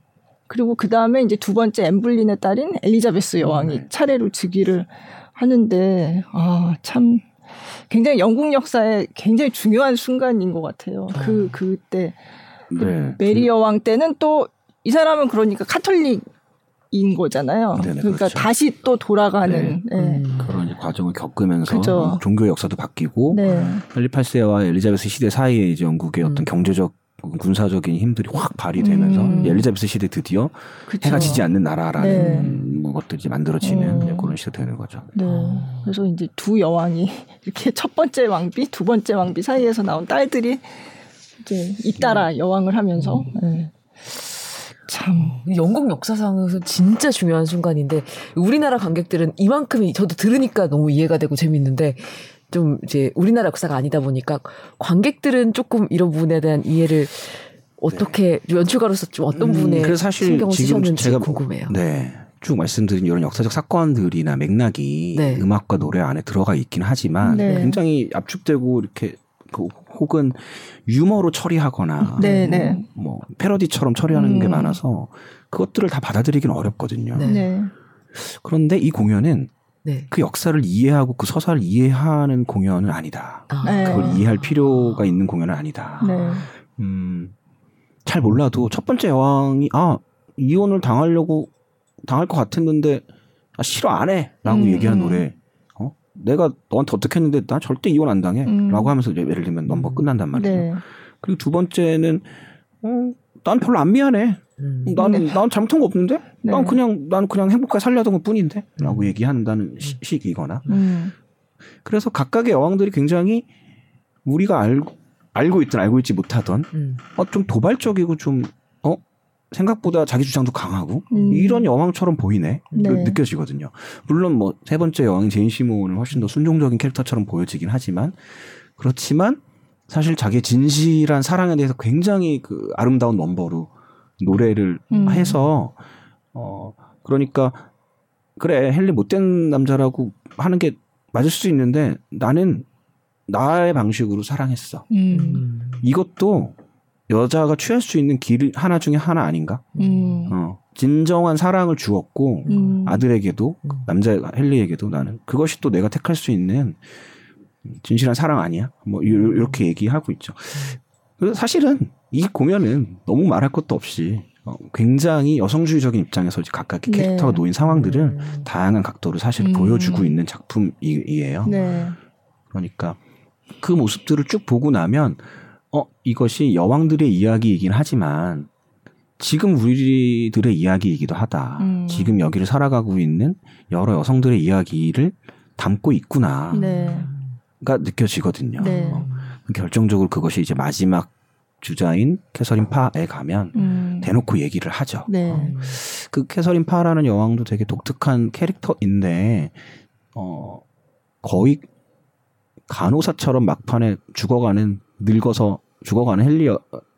그리고 그 다음에 이제 두 번째 앤 불린의 딸인 엘리자베스 여왕이 네. 차례로 즉위를 하는데, 아, 참. 굉장히 영국 역사에 굉장히 중요한 순간인 것 같아요. 그 그때 네. 메리 여왕 때는 또 이 사람은 그러니까 카톨릭 인 거잖아요. 네네, 그러니까 그렇죠. 다시 또 돌아가는 네. 네. 그런 과정을 겪으면서 그죠. 종교 역사도 바뀌고 네. 헨리 8세와 엘리자베스 시대 사이에 이제 영국의 음. 어떤 경제적 군사적인 힘들이 확 발휘되면서 음. 엘리자베스 시대 드디어 그쵸. 해가 지지 않는 나라라는 네. 것들이 만들어지는 어. 그런 시대 되는 거죠. 네. 그래서 이제 두 여왕이 (laughs) 이렇게 첫 번째 왕비, 두 번째 왕비 사이에서 나온 딸들이 이제 잇따라 음. 여왕을 하면서 음. 네. 참 영국 역사상에서 진짜 중요한 순간인데 우리나라 관객들은 이만큼이 저도 들으니까 너무 이해가 되고 재밌는데 좀 이제 우리나라 역사가 아니다 보니까 관객들은 조금 이런 부분에 대한 이해를 어떻게 네. 연출가로서 좀 어떤 음, 부분에 음, 사실 신경을 쓰셨는지 제가 궁금해요. 네. 쭉 말씀드린 이런 역사적 사건들이나 맥락이 네. 음악과 노래 안에 들어가 있긴 하지만 네. 굉장히 압축되고 이렇게 그 혹은 유머로 처리하거나 네, 뭐, 네. 뭐 패러디처럼 처리하는 음. 게 많아서 그것들을 다 받아들이기는 어렵거든요. 네. 네. 그런데 이 공연은 네. 그 역사를 이해하고 그 서사를 이해하는 공연은 아니다. 아. 그걸 이해할 필요가 있는 공연은 아니다. 음, 잘 몰라도 첫 번째 여왕이 아 이혼을 당하려고 당할 것 같았는데 아, 싫어 안 해라고 음. 얘기한 노래 내가 너한테 어떻게 했는데 나 절대 이혼 안 당해. 음. 라고 하면서 예를 들면 넘버 음. 끝난단 말이에요. 네. 그리고 두 번째는, 어, 난 별로 안 미안해. 음. 나는, 네. 난 잘못한 거 없는데? 네. 난 그냥, 난 그냥 행복하게 살려던 것 뿐인데? 라고 음. 얘기한다는 시, 식이거나. 음. 그래서 각각의 여왕들이 굉장히 우리가 알고, 알고 있든 알고 있지 못하던, 음. 어, 좀 도발적이고 좀 생각보다 자기 주장도 강하고 음. 이런 여왕처럼 보이네 네. 느껴지거든요. 물론 뭐 세 번째 여왕인 제인 시모는 훨씬 더 순종적인 캐릭터처럼 보여지긴 하지만 그렇지만 사실 자기의 진실한 사랑에 대해서 굉장히 그 아름다운 넘버로 노래를 음. 해서 어 그러니까 그래 헨리 못된 남자라고 하는 게 맞을 수도 있는데 나는 나의 방식으로 사랑했어. 음. 이것도 여자가 취할 수 있는 길 하나 중에 하나 아닌가? 음. 어. 진정한 사랑을 주었고 음. 아들에게도 음. 남자 헨리에게도 나는 그것이 또 내가 택할 수 있는 진실한 사랑 아니야? 뭐 이렇게 얘기하고 있죠. 그래서 사실은 이 공연은 너무 말할 것도 없이 어, 굉장히 여성주의적인 입장에서 각각의 네. 캐릭터가 놓인 상황들을 음. 다양한 각도로 사실 음. 보여주고 있는 작품이에요. 네. 그러니까 그 모습들을 쭉 보고 나면 어, 이것이 여왕들의 이야기이긴 하지만 지금 우리들의 이야기이기도 하다. 음. 지금 여기를 살아가고 있는 여러 여성들의 이야기를 담고 있구나. 네. 가 느껴지거든요. 네. 결정적으로 그것이 이제 마지막 주자인 캐서린 파에 가면 음. 대놓고 얘기를 하죠. 네. 어. 그 캐서린 파라는 여왕도 되게 독특한 캐릭터인데 어 거의 간호사처럼 막판에 죽어가는 늙어서 죽어가는 헨리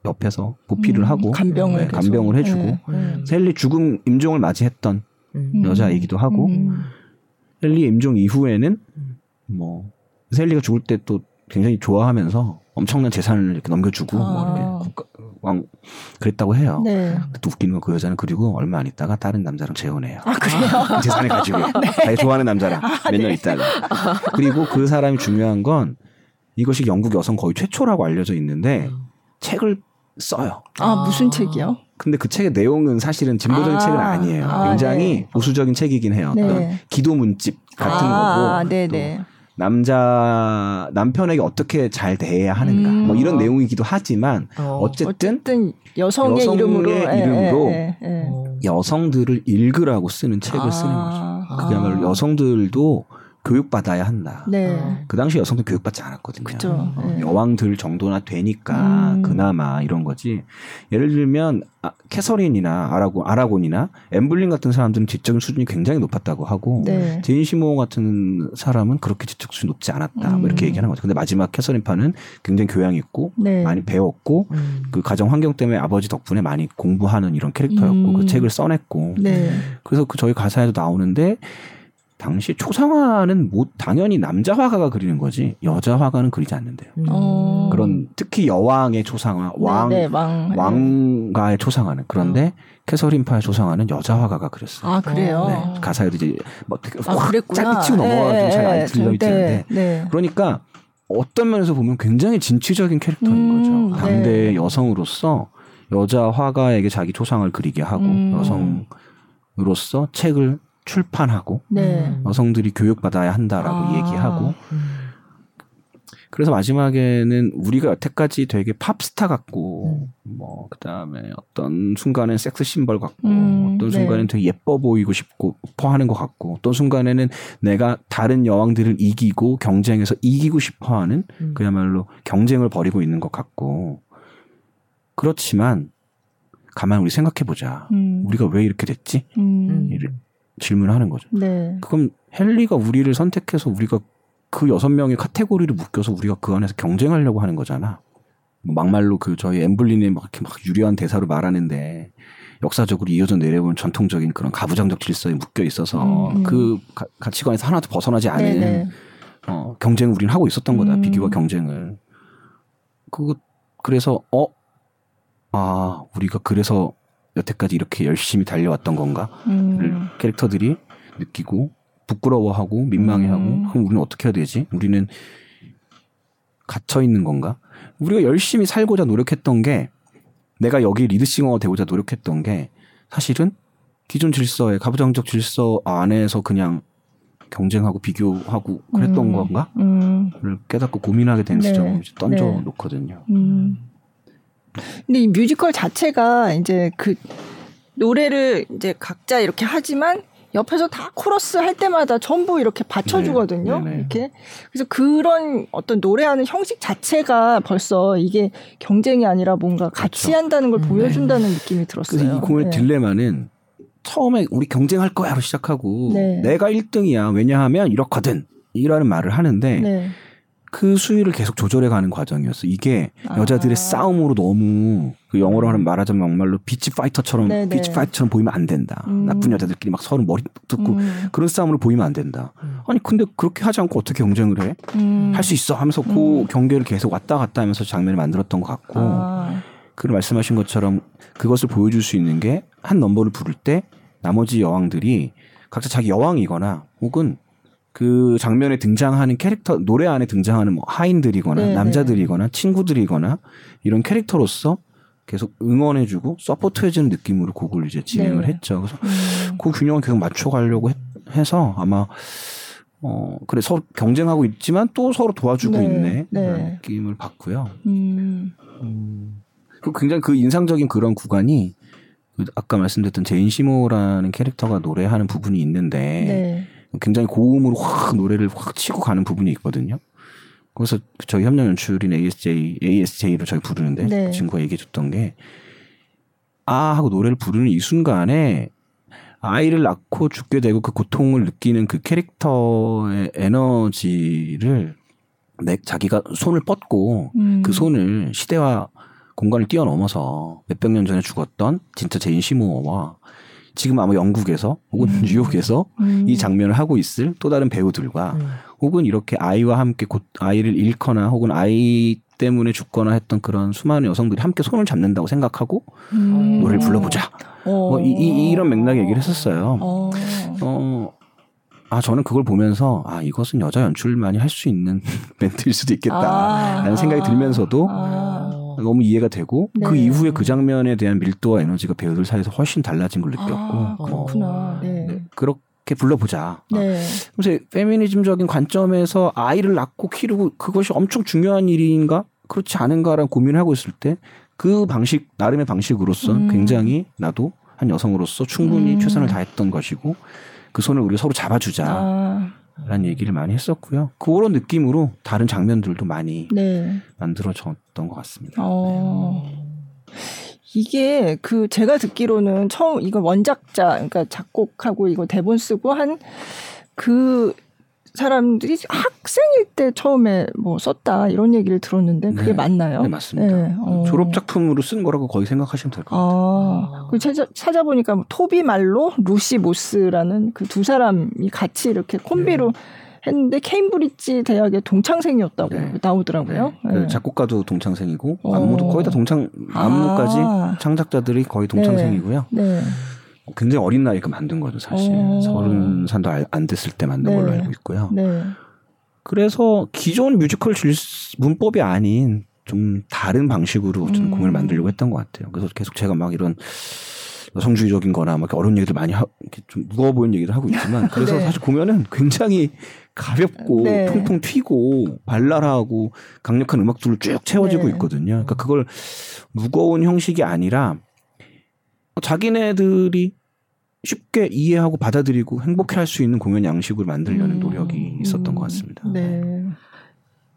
옆에서 보필을 음, 하고 간병을 네, 간병을 해주고 네, 네. 헨리 죽음 임종을 맞이했던 음. 여자이기도 하고 음. 헬리 임종 이후에는 뭐 헬리가 죽을 때또 굉장히 좋아하면서 엄청난 재산을 이렇게 넘겨주고 뭐 아. 뭐 이렇게 국가, 왕 그랬다고 해요. 네. 또 웃기는 건 그 여자는 그리고 얼마 안 있다가 다른 남자랑 재혼해요. 아 그래요? 재산을 가지고 (laughs) 네. 자기 좋아하는 남자랑 아, 몇년 네. 있다가 그리고 그 사람이 중요한 건 이것이 영국 여성 거의 최초라고 알려져 있는데 음. 책을 써요. 아, 무슨 책이요? 근데 그 책의 내용은 사실은 진보적인 아, 책은 아니에요. 아, 굉장히 네. 보수적인 책이긴 해요. 네. 기도 문집 같은 아, 거고. 네네. 남자 남편에게 어떻게 잘 대해야 하는가 음. 뭐 이런 내용이기도 하지만 어. 어쨌든 여성의, 여성의 이름으로, 이름으로 에, 에, 에. 여성들을 읽으라고 쓰는 책을 아. 쓰는 거죠. 그야말로 여성들도 교육받아야 한다. 네. 그 당시 여성도 교육받지 않았거든요. 그쵸. 어, 네. 여왕들 정도나 되니까 음. 그나마 이런 거지. 예를 들면 아, 캐서린이나 아라고 아라곤이나 앤 불린 같은 사람들은 지적 수준이 굉장히 높았다고 하고 네. 제인 시모 같은 사람은 그렇게 지적 수준이 높지 않았다. 음. 뭐 이렇게 음. 얘기하는 거죠. 근데 마지막 캐서린파는 굉장히 교양 있고 네. 많이 배웠고 음. 그 가정 환경 때문에 아버지 덕분에 많이 공부하는 이런 캐릭터였고 그 음. 책을 써냈고 네. 그래서 그 저희 가사에도 나오는데 당시 초상화는 못 당연히 남자 화가가 그리는 거지 여자 화가는 그리지 않는데요. 음. 어. 그런 특히 여왕의 초상화, 네, 왕, 네, 네, 왕 왕가의 초상화는 그런데 어. 캐서린파의 초상화는 여자 화가가 그렸어요. 아 그래요? 네, 가사에도 이제 뭐 아, 짧게 치고 넘어가지고 잘안 네, 들려 있는데 네. 그러니까 어떤 면에서 보면 굉장히 진취적인 캐릭터인 음, 거죠. 당대 네. 여성으로서 여자 화가에게 자기 초상을 그리게 하고 음. 여성으로서 책을 출판하고 네. 여성들이 교육받아야 한다라고 아. 얘기하고 그래서 마지막에는 우리가 여태까지 되게 팝스타 같고 음. 뭐 그다음에 어떤 순간엔 섹스 심벌 같고 음, 어떤 순간엔 네. 되게 예뻐 보이고 싶고 퍼하는 것 같고 어떤 순간에는 내가 다른 여왕들을 이기고 경쟁에서 이기고 싶어하는 음. 그야말로 경쟁을 벌이고 있는 것 같고 그렇지만 가만 우리 생각해 보자. 음. 우리가 왜 이렇게 됐지? 음. 질문하는 거죠. 네. 그럼 헨리가 우리를 선택해서 우리가 그 여섯 명의 카테고리를 묶여서 우리가 그 안에서 경쟁하려고 하는 거잖아. 뭐 막말로 그 저희 엠블린이 막 이렇게 막 유리한 대사로 말하는데 역사적으로 이어져 내려온 전통적인 그런 가부장적 질서에 묶여 있어서 음, 음. 그 가, 가치관에서 하나도 벗어나지 않은 네네. 어, 경쟁을 우리는 하고 있었던 거다. 음. 비교와 경쟁을. 그 그래서 어 아, 우리가 그래서 여태까지 이렇게 열심히 달려왔던 건가? 음. 캐릭터들이 느끼고 부끄러워하고 민망해하고 음. 그럼 우리는 어떻게 해야 되지? 우리는 갇혀 있는 건가? 우리가 열심히 살고자 노력했던 게 내가 여기 lead singer가 되고자 노력했던 게 사실은 기존 질서의 가부장적 질서 안에서 그냥 경쟁하고 비교하고 그랬던 음. 건가? 음. 를 깨닫고 고민하게 되는 네. 지점을 던져 네. 놓거든요. 음. 근데 이 뮤지컬 자체가 이제 그 노래를 이제 각자 이렇게 하지만 옆에서 다 코러스 할 때마다 전부 이렇게 받쳐주거든요. 네, 이렇게. 그래서 그런 어떤 노래하는 형식 자체가 벌써 이게 경쟁이 아니라 뭔가 같이 그렇죠. 한다는 걸 음, 보여준다는 네. 느낌이 들었어요. 그래서 이 공연의 네. 딜레마는 처음에 우리 경쟁할 거야로 시작하고 네. 내가 1등이야. 왜냐하면 이렇거든. 이라는 말을 하는데 네. 그 수위를 계속 조절해가는 과정이었어. 이게 아. 여자들의 싸움으로 너무 그 영어로 하는 말하자면 막말로 bitch fighter처럼 네네. bitch fighter처럼 보이면 안 된다. 음. 나쁜 여자들끼리 막 서로 머리 뜯고 음. 그런 싸움으로 보이면 안 된다. 음. 아니 근데 그렇게 하지 않고 어떻게 경쟁을 해? 음. 할수 있어 하면서 그 음. 경계를 계속 왔다 갔다 하면서 장면을 만들었던 것 같고 아. 그 말씀하신 것처럼 그것을 보여줄 수 있는 게 한 넘버를 부를 때 나머지 여왕들이 각자 자기 여왕이거나 혹은 그 장면에 등장하는 캐릭터 노래 안에 등장하는 뭐 하인들이거나 네네. 남자들이거나 친구들이거나 이런 캐릭터로서 계속 응원해주고 서포트해주는 느낌으로 곡을 이제 진행을 네. 했죠. 그래서 음. 그 균형을 계속 맞춰가려고 해, 서 아마 어 그래 서로 경쟁하고 있지만 또 서로 도와주고 네. 있네 네. 그런 느낌을 받고요. 음. 음. 그 굉장히 그 인상적인 그런 구간이 그 아까 말씀드렸던 제인 시모라는 캐릭터가 노래하는 부분이 있는데. 네. 굉장히 고음으로 확 노래를 확 치고 가는 부분이 있거든요. 그래서 저희 협력 연출인 ASJ, ASJ로 저희 부르는데 네. 그 친구가 얘기해 줬던 게 아 하고 노래를 부르는 이 순간에 아이를 낳고 죽게 되고 그 고통을 느끼는 그 캐릭터의 에너지를 내 자기가 손을 뻗고 음. 그 손을 시대와 공간을 뛰어넘어서 몇백 년 전에 죽었던 진짜 제인 시모어와 지금 아마 영국에서 혹은 음. 뉴욕에서 음. 이 장면을 하고 있을 또 다른 배우들과 음. 혹은 이렇게 아이와 함께 곧 아이를 잃거나 혹은 아이 때문에 죽거나 했던 그런 수많은 여성들이 함께 손을 잡는다고 생각하고 음. 노래를 불러보자. 뭐 이, 이, 이런 맥락의 얘기를 했었어요. 어. 어, 아, 저는 그걸 보면서, 아, 이것은 여자 연출만이 할 수 있는 (laughs) 멘트일 수도 있겠다라는 아. 생각이 들면서도, 아. 너무 이해가 되고 네. 그 이후에 그 장면에 대한 밀도와 에너지가 배우들 사이에서 훨씬 달라진 걸 느꼈고 아, 그렇구나. 어, 네. 그렇게 불러보자. 네. 그래서 페미니즘적인 관점에서 아이를 낳고 키우고 그것이 엄청 중요한 일인가 그렇지 않은가라는 고민을 하고 있을 때 그 방식 나름의 방식으로서 음. 굉장히 나도 한 여성으로서 충분히 음. 최선을 다했던 것이고 그 손을 우리 서로 잡아주자. 아. 라는 얘기를 많이 했었고요. 그런 느낌으로 다른 장면들도 많이 네. 만들어졌던 것 같습니다. 어... 네. 이게 그 제가 듣기로는 처음 이거 원작자 그러니까 작곡하고 이거 대본 쓰고 한 그 사람들이 학생일 때 처음에 뭐 썼다 이런 얘기를 들었는데 그게 네. 맞나요? 네, 맞습니다. 네, 어. 졸업 작품으로 쓴 거라고 거의 생각하시면 될 것 같아요. 아, 그 찾아, 찾아보니까 뭐 토비 말로 루시 모스라는 그 두 사람이 같이 이렇게 콤비로 네. 했는데 케임브리지 대학의 동창생이었다고 네. 나오더라고요. 그 네. 작곡가도 동창생이고 어. 안무도 거의 다 동창 안무까지 아. 창작자들이 거의 동창생이고요. 네. 굉장히 어린 나이에 그 만든 거죠 사실 어. 서른 살도 알- 안 됐을 때 만든 네. 걸로 알고 있고요. 네. 그래서 기존 뮤지컬 질 문법이 아닌 좀 다른 방식으로 저는 음. 공연을 만들려고 했던 것 같아요. 그래서 계속 제가 막 이런 여성주의적인 거나 막 어려운 얘기들 많이 하, 이렇게 좀 무거워 보이는 얘기를 하고 있지만 (laughs) 그래서 네. 사실 공연은 굉장히 가볍고 네. 통통 튀고 발랄하고 강력한 음악들로 쭉 채워지고 네. 있거든요. 그러니까 그걸 무거운 형식이 아니라 자기네들이 쉽게 이해하고 받아들이고 행복해 할 수 있는 공연 양식으로 만들려는 음. 노력이 있었던 것 같습니다. 네.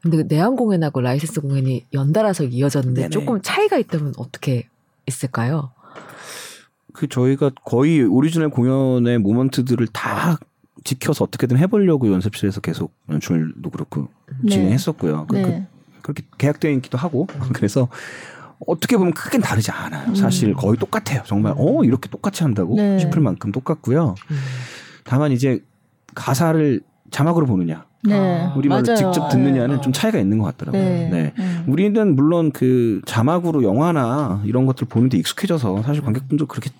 근데 그 내한 공연하고 라이센스 공연이 연달아서 이어졌는데 네네. 조금 차이가 있다면 어떻게 있을까요? 그 저희가 거의 오리지널 공연의 moment들을 다 지켜서 어떻게든 해보려고 연습실에서 계속 연출도 그렇고 네. 진행했었고요. 그- 그- 네. 그 렇게 계약되어 있기도 하고 그래서 어떻게 보면 크게 다르지 않아요. 사실 거의 똑같아요. 정말 어 이렇게 똑같이 한다고 음. 네. 싶을 만큼 똑같고요. 다만 이제 가사를 자막으로 보느냐 네. 우리말로 맞아요. 직접 듣느냐는 네. 좀 차이가 있는 것 같더라고요. 네. 네. 음. 우리는 물론 그 자막으로 영화나 이런 것들 보는데 익숙해져서 사실 관객분들 그렇게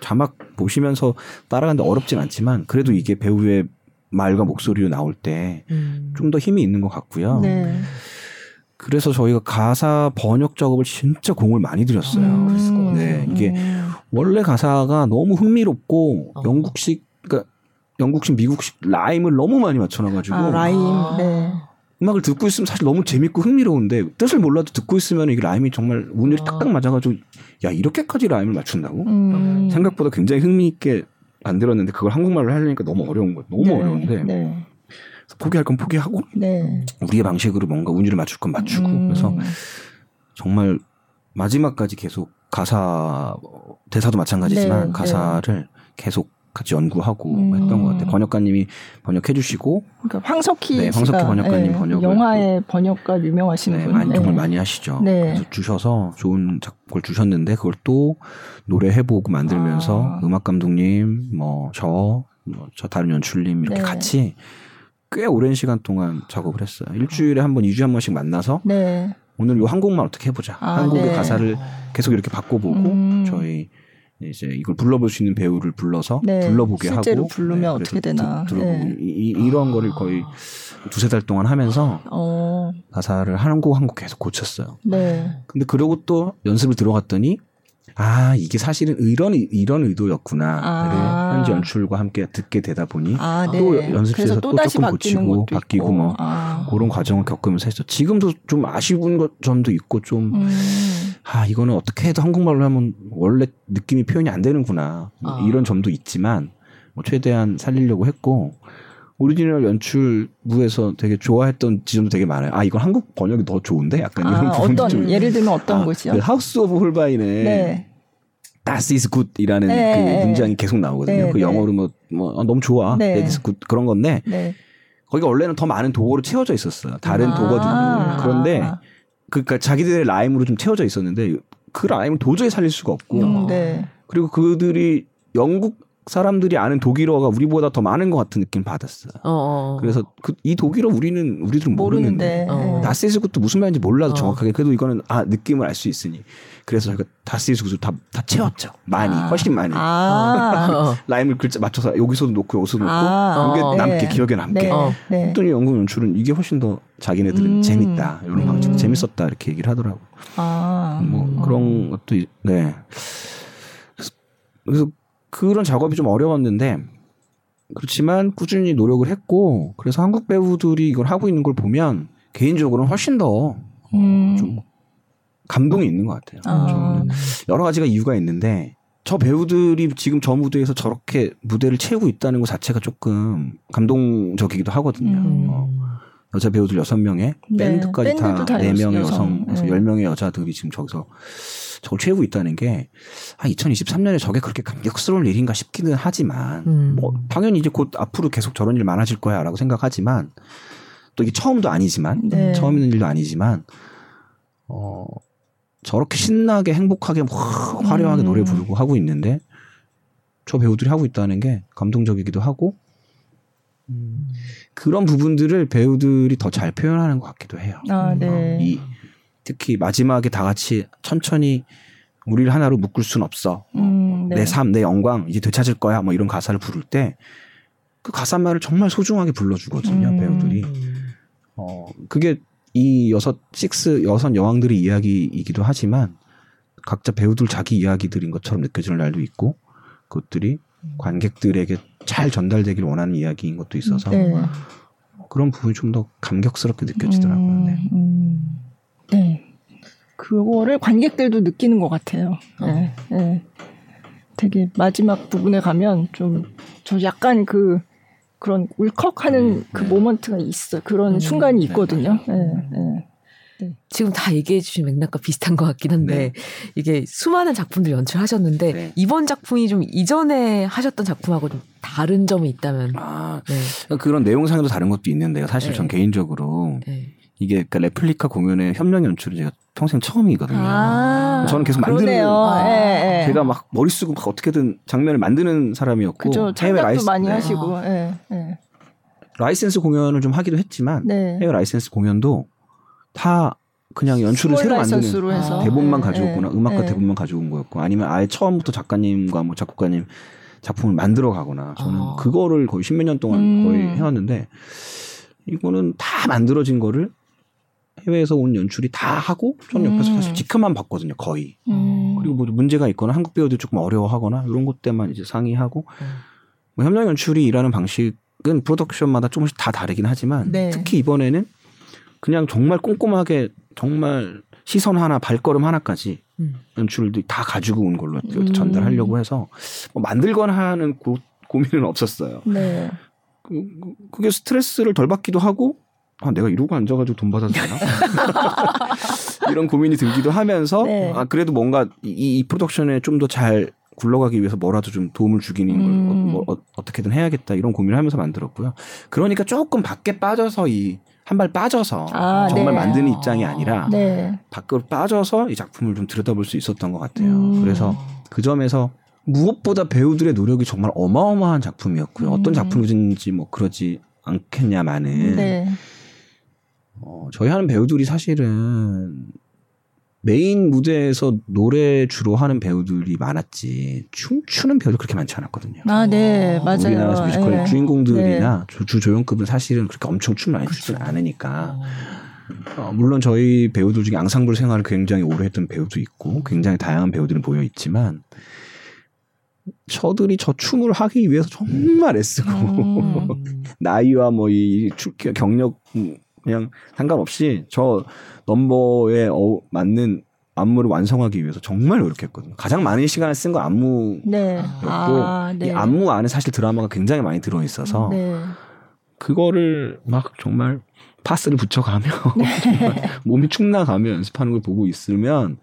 자막 보시면서 따라가는데 어렵진 않지만 그래도 이게 배우의 말과 목소리로 나올 때좀 음. 더 힘이 있는 것 같고요. 네. 그래서 저희가 가사 번역 작업을 진짜 공을 많이 들였어요. 음. 그랬을 것 같아요. 네, 이게 음. 원래 가사가 너무 흥미롭고 어. 영국식 그러니까 영국식 미국식 라임을 너무 많이 맞춰놔가지고 아, 라임. 아. 네. 음악을 듣고 있으면 사실 너무 재밌고 흥미로운데 뜻을 몰라도 듣고 있으면 이게 라임이 정말 운율이 아. 딱딱 맞아가지고 야 이렇게까지 라임을 맞춘다고 음. 생각보다 굉장히 흥미있게 만들었는데 그걸 한국말로 하려니까 너무 어려운 거예요. 너무 네. 어려운데 네. 포기할 건 포기하고 네. 우리의 방식으로 뭔가 운율을 맞출 건 맞추고 음. 그래서 정말 마지막까지 계속 가사 대사도 마찬가지지만 네, 가사를 계속 같이 연구하고 음. 했던 것 같아요. 번역가님이 번역해 주시고 그러니까 황석희 네, 황석희 번역가님 네, 번역을 영화의 번역가 유명하신 네, 분. 많이, 네. 정말 많이 하시죠. 네. 그래서 주셔서 좋은 작곡을 주셨는데 그걸 또 노래해 보고 만들면서 아. 음악 감독님, 뭐 저, 뭐저 다른 연출님 이렇게 네. 같이 꽤 오랜 시간 동안 작업을 했어요. 일주일에 한 번, 이주에 한 번씩 만나서 네. 오늘 이 한국말 어떻게 해보자. 아, 한국의 네. 가사를 계속 이렇게 바꿔보고 음. 저희 이제 이걸 불러볼 수 있는 배우를 불러서 네. 불러보게 실제로 하고 부르면 그래서 어떻게 되나. 들- 들어보고 네. 이, 이, 런 거를 거의 두세 달 동안 하면서 어. 가사를 한국 한국 계속 고쳤어요. 네. 근데 그러고 또 연습을 들어갔더니 아 이게 사실은 이런 이런 의도였구나를 아. 현지 연출과 함께 듣게 되다 보니 아, 네. 또 연습실에서 또 다시 조금 고치고 바뀌고 있고. 뭐 아. 그런 과정을 겪으면서 했죠. 지금도 좀 아쉬운 것 점도 있고 좀 음. 아, 이거는 어떻게 해도 한국말로 하면 원래 느낌이 표현이 안 되는구나. 뭐 아. 이런 점도 있지만, 뭐 최대한 살리려고 했고, 오리지널 연출부에서 되게 좋아했던 지점도 되게 많아요. 아, 이건 한국 번역이 더 좋은데? 약간 이런 아, 부분도 어떤 좀. 예를 들면 어떤 아, 곳이요? 그 Haus of Holbein의 네. Das ist gut이라는 네, 그 네. 문장이 계속 나오거든요. 네, 그 네. 영어로 뭐, 뭐 아, 너무 좋아. 네. That is good 그런 건데 네. 거기가 원래는 더 많은 독어로 채워져 있었어요. 다른 아. 독어들도. 그런데 그러니까 자기들의 라임으로 좀 채워져 있었는데 그 라임을 도저히 살릴 수가 없고 음, 네. 그리고 그들이 영국 사람들이 아는 독일어가 우리보다 더 많은 것 같은 느낌 받았어요. 어, 어. 그래서 그, 이 독일어 우리는 우리들은 모르는데 모르는데. 어. 네. Das ist gut도 무슨 말인지 몰라도 어. 정확하게 그래도 이거는 아 느낌을 알 수 있으니 그래서 저희가 Das ist gut을 다, 다 채웠죠 많이 아. 훨씬 많이 아. 어. (laughs) 라임을 글자 맞춰서 여기서도 놓고 여기서도 놓고 아. 이게 어. 남게 네. 기억에 남게 네. 어. 네. 했더니 영국 연출은 이게 훨씬 더 자기네들은 음. 재밌다 이런 방식 음. 재밌었다 이렇게 얘기를 하더라고 아. 뭐 음. 그런 것도 있- 네 그래서, 그런 작업이 좀 어려웠는데 그렇지만 꾸준히 노력을 했고 그래서 한국 배우들이 이걸 하고 있는 걸 보면 개인적으로는 훨씬 더 음. 좀 감동이 있는 것 같아요. 아. 여러 가지가 이유가 있는데 저 배우들이 지금 저 무대에서 저렇게 무대를 채우고 있다는 것 자체가 조금 감동적이기도 하거든요. 음. 어, 여자 배우들 여섯 명에 네. 밴드까지 다 네 명의 여성, 여성 네. 10명의 여자들이 지금 저기서 저걸 채우고 있다는 게 아, 2023년에 저게 그렇게 감격스러운 일인가 싶기는 하지만 음. 뭐 당연히 이제 곧 앞으로 계속 저런 일 많아질 거야라고 생각하지만 또 이게 처음도 아니지만 네. 처음 있는 일도 아니지만 어 저렇게 신나게 행복하게 화려하게 음. 노래 부르고 하고 있는데 저 배우들이 하고 있다는 게 감동적이기도 하고 음. 그런 부분들을 배우들이 더 잘 표현하는 것 같기도 해요. 아, 네. 이 특히 마지막에 다 같이 천천히 우리를 하나로 묶을 순 없어. 음, 네. 내 삶, 내 영광 이제 되찾을 거야. 뭐 이런 가사를 부를 때 그 가사말을 정말 소중하게 불러주거든요. 음. 배우들이. 어 그게 이 여섯 식스 여섯 여왕들의 이야기이기도 하지만 각자 배우들 자기 이야기들인 것처럼 느껴지는 날도 있고 그것들이 관객들에게 잘 전달되길 원하는 이야기인 것도 있어서 네. 그런 부분이 좀 더 감격스럽게 느껴지더라고요. 음, 네. 음. 네. 그거를 관객들도 느끼는 것 같아요. 어. 네, 네. 되게 마지막 부분에 가면 좀 저 약간 그 그런 울컥하는 네, 그 네. 모먼트가 있어. 그런 음, 순간이 네, 있거든요. 네, 네. 네. 지금 다 얘기해 주신 맥락과 비슷한 것 같긴 한데 네. 이게 수많은 작품들 연출하셨는데 네. 이번 작품이 좀 이전에 하셨던 작품하고 좀 다른 점이 있다면 아 그런 내용상에도 다른 것도 있는데요. 사실 전 개인적으로 이게 그러니까 레플리카 공연의 협력 연출은 제가 평생 처음이거든요. 아, 저는 계속 만드는 아, 예, 예. 제가 막 머리 쓰고 막 어떻게든 장면을 만드는 사람이었고 해외 라이센스 많이 네. 하시고 예, 예. 라이센스 공연을 좀 하기도 했지만 네. 해외 라이센스 공연도 다 그냥 연출을 새로 만드는 해서. 대본만 네, 가져오거나 네, 음악과 네. 대본만 가져온 거였고 아니면 아예 처음부터 작가님과 뭐 작곡가님 작품을 만들어 가거나 저는 어. 그거를 거의 십몇 년 동안 음. 거의 해왔는데 이거는 다 만들어진 거를 해외에서 온 연출이 다 하고 저는 옆에서 음. 사실 지켜만 봤거든요 거의 음. 그리고 뭐 문제가 있거나 한국 배우들 조금 어려워하거나 이런 것 때만 이제 상의하고 음. 뭐 협력 연출이 일하는 방식은 프로덕션마다 조금씩 다 다르긴 하지만 네. 특히 이번에는 그냥 정말 꼼꼼하게 정말 시선 하나 발걸음 하나까지 음. 연출들이 다 가지고 온 걸로 음. 전달하려고 해서 뭐 만들거나 하는 고, 고민은 없었어요. 네. 그, 그게 스트레스를 덜 받기도 하고 아, 내가 이러고 앉아가지고 돈 받아도 되나? (laughs) 이런 고민이 들기도 하면서, 네. 아, 그래도 뭔가 이, 이 프로덕션에 좀 더 잘 굴러가기 위해서 뭐라도 좀 도움을 주기는 걸 음. 뭐, 어, 어떻게든 해야겠다 이런 고민을 하면서 만들었고요. 그러니까 조금 밖에 빠져서 이 한 발 빠져서 아, 정말 네. 만드는 입장이 아니라 네. 밖으로 빠져서 이 작품을 좀 들여다볼 수 있었던 것 같아요. 음. 그래서 그 점에서 무엇보다 배우들의 노력이 정말 어마어마한 작품이었고요. 음. 어떤 작품이든지 뭐 그러지 않겠냐마는 네. 어, 저희 하는 배우들이 사실은 메인 무대에서 노래 주로 하는 배우들이 많았지 춤추는 배우들 그렇게 많지 않았거든요. 아, 네, 어, 맞아요. 우리나라 뮤지컬의 네. 주인공들이나 네. 주 조연급은 사실은 그렇게 엄청 춤을 많이 추지는 그렇죠. 않으니까. 어, 물론 저희 배우들 중에 앙상블 생활을 굉장히 오래 했던 배우도 있고 굉장히 다양한 배우들이 모여 있지만 저들이 저 춤을 하기 위해서 정말 애쓰고 음. (laughs) 나이와 뭐 이 경력 그냥 상관없이 저 넘버에 어, 맞는 안무를 완성하기 위해서 정말 노력했거든요. 가장 많은 시간을 쓴 건 안무였고 네. 아, 네. 이 안무 안에 사실 드라마가 굉장히 많이 들어 있어서 네. 그거를 막 정말 파스를 붙여가며 (laughs) 네. 몸이 축 나가며 연습하는 걸 보고 있으면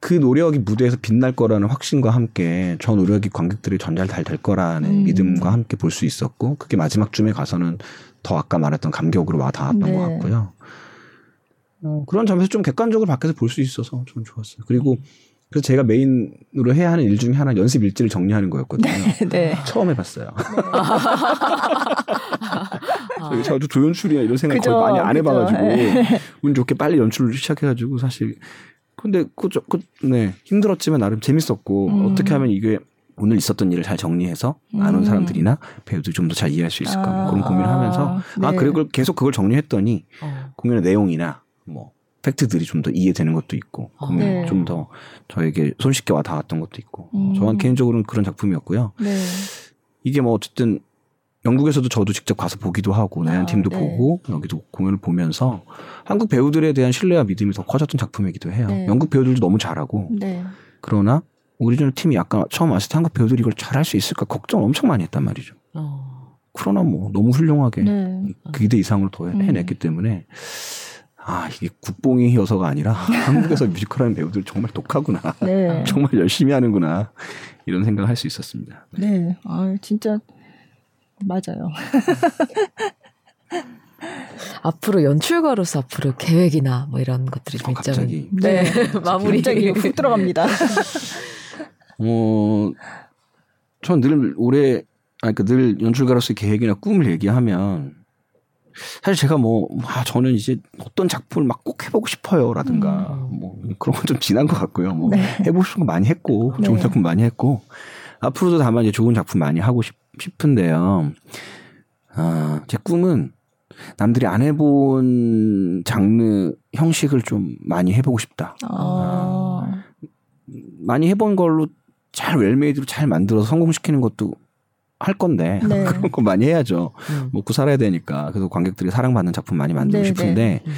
그 노력이 무대에서 빛날 거라는 확신과 함께 저 노력이 관객들이 전달 잘 될 거라는 음. 믿음과 함께 볼 수 있었고 그게 마지막 쯤에 가서는 더 아까 말했던 감격으로 와 닿았던 네. 것 같고요. 어, 그런 점에서 좀 객관적으로 밖에서 볼 수 있어서 좀 좋았어요. 그리고 그래서 제가 메인으로 해야 하는 일 중에 하나 연습 일지를 정리하는 거였거든요. 네, 네. 처음 해봤어요. 네. (laughs) 저도 조연출이나 이런 생각 그죠, 거의 많이 안 그죠. 해봐가지고 네. 운 좋게 빨리 연출을 시작해가지고 사실 근데 그, 그, 네 힘들었지만 나름 재밌었고 음. 어떻게 하면 이게 오늘 있었던 일을 잘 정리해서 음. 안온 사람들이나 배우들 좀더 잘 이해할 수 있을까 아. 그런 고민을 하면서 아, 네. 아 그리고 계속 그걸 정리했더니 어. 공연의 내용이나 뭐 팩트들이 좀 더 이해되는 것도 있고 아, 네. 좀더 저에게 손쉽게 와 닿았던 것도 있고 음. 저한 개인적으로는 그런 작품이었고요. 네. 이게 뭐 어쨌든 영국에서도 저도 직접 가서 보기도 하고 내한 아, 팀도 네. 보고 여기도 공연을 보면서 한국 배우들에 대한 신뢰와 믿음이 더 커졌던 작품이기도 해요. 네. 영국 배우들도 너무 잘하고 네. 그러나 오리지널 팀이 약간 처음 왔을 때 한국 배우들이 이걸 잘할 수 있을까 걱정 엄청 많이 했단 말이죠. 어. 그러나 뭐 너무 훌륭하게 네. 기대 이상으로 더 해냈기 음. 때문에 아 이게 국뽕이여서가 아니라 (laughs) 한국에서 뮤지컬하는 배우들 정말 독하구나. 네. (laughs) 정말 열심히 하는구나 이런 생각을 할 수 있었습니다. 네. 네. 아 진짜 맞아요. (laughs) 앞으로 연출가로서 앞으로 계획이나 뭐 이런 것들이 좀 어, 갑자기 네, 네. 마무리 갑자기 훅 들어갑니다. 어, 전 늘 올해 아니 그늘 연출가로서의 계획이나 꿈을 얘기하면 사실 제가 뭐, 아, 저는 이제 어떤 작품을 막 꼭 해보고 싶어요 라든가, 음. 뭐, 그런 건 좀 지난 것 같고요. 뭐, 네. 해보고 싶은 거 많이 했고, 네. 좋은 작품 많이 했고, 앞으로도 다만 이제 좋은 작품 많이 하고 싶, 싶은데요. 아, 제 꿈은 남들이 안 해본 장르 형식을 좀 많이 해보고 싶다. 아. 아, 많이 해본 걸로 잘 웰메이드로 잘 만들어서 성공시키는 것도 할 건데 네. (laughs) 그런 거 많이 해야죠. 음. 먹고 살아야 되니까 그래서 관객들이 사랑받는 작품 많이 만들고 네, 싶은데 네. 음.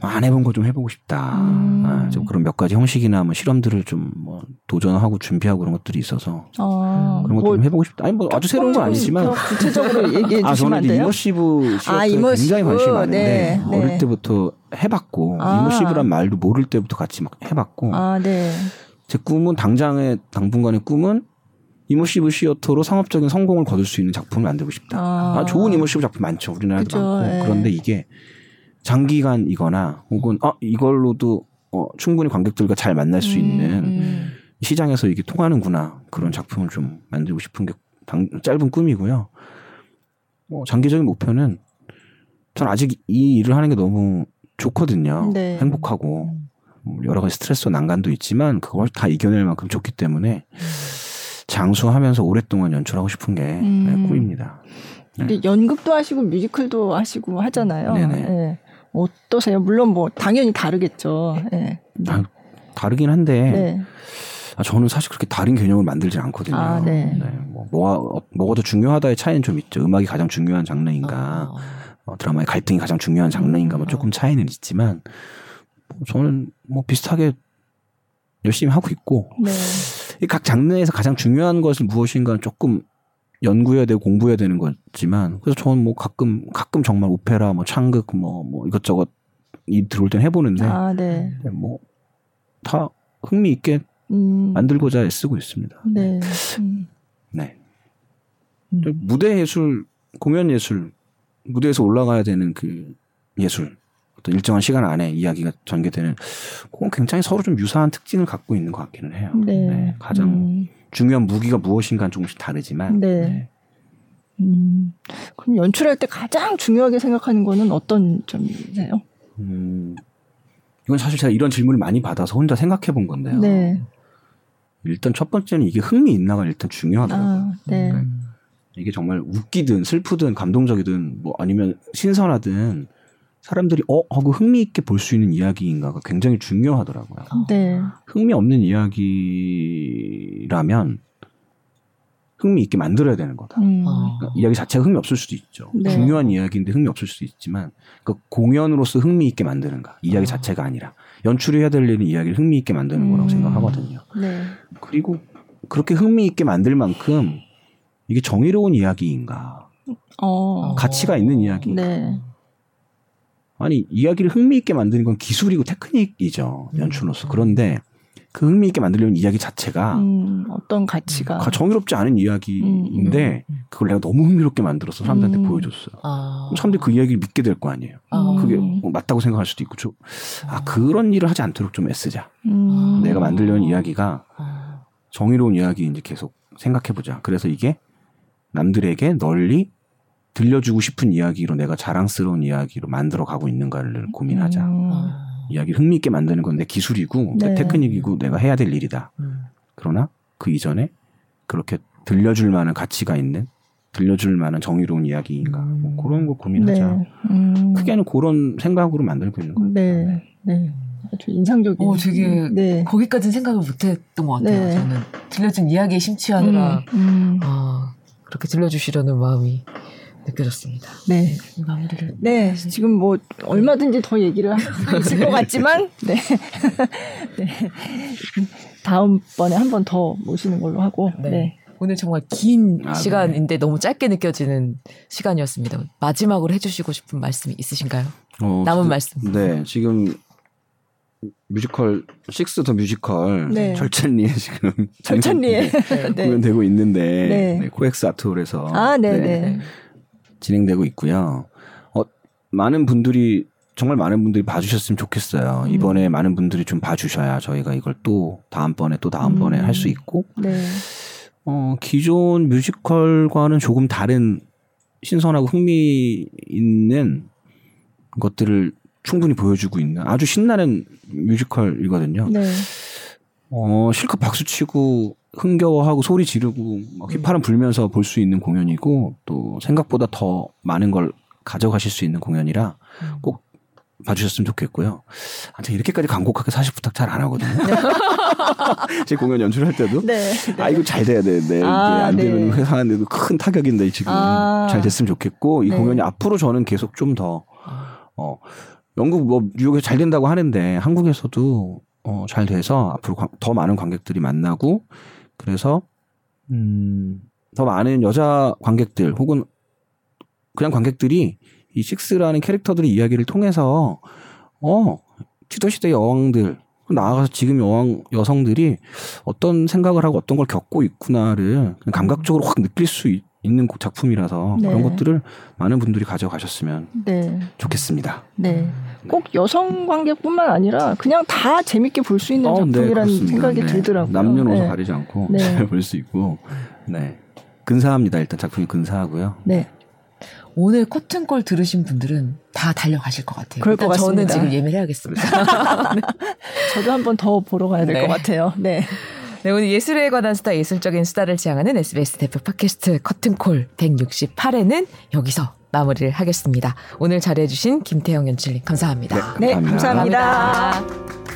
안 해본 거 좀 해보고 싶다. 음. 아, 좀 그런 몇 가지 형식이나 뭐 실험들을 좀 뭐 도전하고 준비하고 그런 것들이 있어서 아, 그런 것도 뭐 좀 해보고 싶다. 아니 뭐 아주 새로운 건 아니지만 구체적으로 (laughs) 얘기해 아, 주시면 안 돼요? 이머시브 시어 아, 이머시브. 굉장히 관심이 많은데 네, 네. 어릴 때부터 해봤고 아. 이머시브란 말도 모를 때부터 같이 막 해봤고 아, 네. 제 꿈은 당장의 당분간의 꿈은 이머시브 시어터로 상업적인 성공을 거둘 수 있는 작품을 만들고 싶다. 아, 아 좋은 이머시브 작품 많죠. 우리나라도 그쵸, 많고. 네. 그런데 이게 장기간이거나 혹은 아 이걸로도 어, 충분히 관객들과 잘 만날 수 음, 있는 음. 시장에서 이게 통하는구나 그런 작품을 좀 만들고 싶은 게 당, 짧은 꿈이고요. 뭐 장기적인 목표는 전 아직 이 일을 하는 게 너무 좋거든요. 네. 행복하고 뭐 여러 가지 스트레스와 난관도 있지만 그걸 다 이겨낼 만큼 좋기 때문에 음. 장수하면서 오랫동안 연출하고 싶은 게 음. 네, 꿈입니다. 네. 연극도 하시고 뮤지컬도 하시고 하잖아요. 네네. 네. 어떠세요? 물론 뭐 당연히 다르겠죠. 네. 아, 다르긴 한데 네. 아, 저는 사실 그렇게 다른 개념을 만들지 않거든요. 아, 네. 네. 뭐, 뭐가, 뭐가 더 중요하다의 차이는 좀 있죠. 음악이 가장 중요한 장르인가, 아. 어, 드라마의 갈등이 가장 중요한 장르인가, 뭐 조금 차이는 있지만, 뭐 저는 뭐 비슷하게 열심히 하고 있고, 네. 각 장르에서 가장 중요한 것은 무엇인가 조금 연구해야 되고 공부해야 되는 거지만 그래서 저는 뭐 가끔 가끔 정말 오페라 뭐 창극 뭐, 뭐 이것저것 이 들어올 땐 해보는데 아, 네. 뭐다 흥미 있게 음. 만들고자 애쓰고 있습니다. 네. 음. 네. 음. 무대 예술, 공연 예술, 무대에서 올라가야 되는 그 예술 어떤 일정한 시간 안에 이야기가 전개되는 그건 굉장히 서로 좀 유사한 특징을 갖고 있는 것 같기는 해요. 네. 네. 가장 음. 중요한 무기가 무엇인가 조금씩 다르지만. 네. 네. 음. 그럼 연출할 때 가장 중요하게 생각하는 거는 어떤 점이세요? 음. 이건 사실 제가 이런 질문을 많이 받아서 혼자 생각해 본 건데요. 네. 일단 첫 번째는 이게 흥미 있나가 일단 중요하더라고요. 아, 네. 그러니까 이게 정말 웃기든 슬프든 감동적이든 뭐 아니면 신선하든 사람들이 어 하고 흥미 있게 볼 수 있는 이야기인가가 굉장히 중요하더라고요. 네. 흥미 없는 이야기라면 흥미 있게 만들어야 되는 거다. 음. 그러니까 이야기 자체가 흥미 없을 수도 있죠. 네. 중요한 이야기인데 흥미 없을 수도 있지만 그 공연으로서 흥미 있게 만드는가 이야기 어. 자체가 아니라 연출해야 될 일은 이야기를 흥미 있게 만드는 음. 거라고 생각하거든요. 네. 그리고 그렇게 흥미 있게 만들 만큼 이게 정의로운 이야기인가, 어. 가치가 있는 이야기인가. 네. 아니 이야기를 흥미있게 만드는 건 기술이고 테크닉이죠 연출로서 음. 그런데 그 흥미있게 만들려는 이야기 자체가 음, 어떤 가치가 정의롭지 않은 이야기인데 음, 음, 음. 그걸 내가 너무 흥미롭게 만들어서 사람들한테 음. 보여줬어요. 아. 사람들이 그 이야기를 믿게 될 거 아니에요. 아. 그게 뭐 맞다고 생각할 수도 있고 저, 아 그런 일을 하지 않도록 좀 애쓰자. 내가 만들려는 이야기가 아. 정의로운 이야기인지 계속 생각해보자. 그래서 이게 남들에게 널리 들려주고 싶은 이야기로 내가 자랑스러운 이야기로 만들어 가고 있는가를 고민하자. 음. 이야기 흥미있게 만드는 건 내 기술이고 네. 내 테크닉이고 내가 해야 될 일이다. 음. 그러나 그 이전에 그렇게 들려줄 만한 가치가 있는 들려줄 만한 정의로운 이야기인가 음. 뭐 그런 걸 고민하자. 네. 음. 크게는 그런 생각으로 만들고 있는 거예요. 네. 네. 아주 인상적인. 어, 되게 네. 거기까지는 생각을 못했던 것 같아요. 네. 저는 들려준 이야기에 심취하느라 음, 음. 아, 그렇게 들려주시려는 마음이 느껴졌습니다. 네. 마무리를. 네. 지금 뭐 얼마든지 더 얘기를 할 수 있을 것 같지만, (laughs) 네. 네. 다음번에 한 번 더 모시는 걸로 하고, 네. 네. 오늘 정말 긴 아, 네. 시간인데 네. 너무 짧게 느껴지는 시간이었습니다. 마지막으로 해주시고 싶은 말씀이 있으신가요? 어, 남은 그, 말씀. 네, 지금 뮤지컬 식스 더 뮤지컬 네. 절찬리에 지금 절찬리에 (laughs) 네. 공연되고 있는데 네. 네, 코엑스 아트홀에서 아, 네, 네. 진행되고 있고요. 어, 많은 분들이 정말 많은 분들이 봐주셨으면 좋겠어요. 음. 이번에 많은 분들이 좀 봐주셔야 저희가 이걸 또 다음번에 또 다음번에 음. 할수 있고, 네. 어, 기존 뮤지컬과는 조금 다른 신선하고 흥미 있는 것들을 충분히 보여주고 있는 아주 신나는 뮤지컬이거든요. 네. 어, 실컷 박수 치고 흥겨워하고 소리 지르고 휘파람 불면서 볼 수 있는 공연이고 또 생각보다 더 많은 걸 가져가실 수 있는 공연이라 음. 꼭 봐주셨으면 좋겠고요. 아, 제가 이렇게까지 간곡하게 사실 부탁 잘 안 하거든요. (laughs) 제 공연 연출할 때도 네, 네. 아 이거 잘 돼야 되는데 아, 안 되면 네. 회사한데도 큰 타격인데 지금 아. 잘 됐으면 좋겠고 이 네. 공연이 앞으로 저는 계속 좀 더 어, 영국 뭐 뉴욕에서 잘 된다고 하는데 한국에서도 어, 잘 돼서 앞으로 더 많은 관객들이 만나고 그래서 음, 더 많은 여자 관객들 혹은 그냥 관객들이 이 식스라는 캐릭터들의 이야기를 통해서 어 지도시대 여왕들 나아가서 지금 여왕 여성들이 어떤 생각을 하고 어떤 걸 겪고 있구나를 감각적으로 확 느낄 수 있, 는 작품이라서 네. 그런 것들을 많은 분들이 가져가셨으면 네. 좋겠습니다. 네. 꼭 여성 관객뿐만 아니라 그냥 다 재밌게 볼 수 있는 어, 네, 작품이라는 네, 생각이 들더라고요. 남녀노소 네. 가리지 않고 네. (laughs) 볼수 있고, 네. 근사합니다. 일단 작품이 근사하고요. 네. 오늘 커튼콜 들으신 분들은 다 달려가실 것 같아요. 그럴 것 같습니다. 저는 지금 예매를 해야겠습니다. (laughs) 저도 한번 더 보러 가야 될것 같아요. 네. 네, 오늘 예술에 관한 수다, 예술적인 수다를 지향하는 SBS 대표 팟캐스트 커튼콜 168회는 여기서 마무리를 하겠습니다. 오늘 잘해주신 김태형 연출님 감사합니다. 네, 감사합니다. 네, 감사합니다. 감사합니다.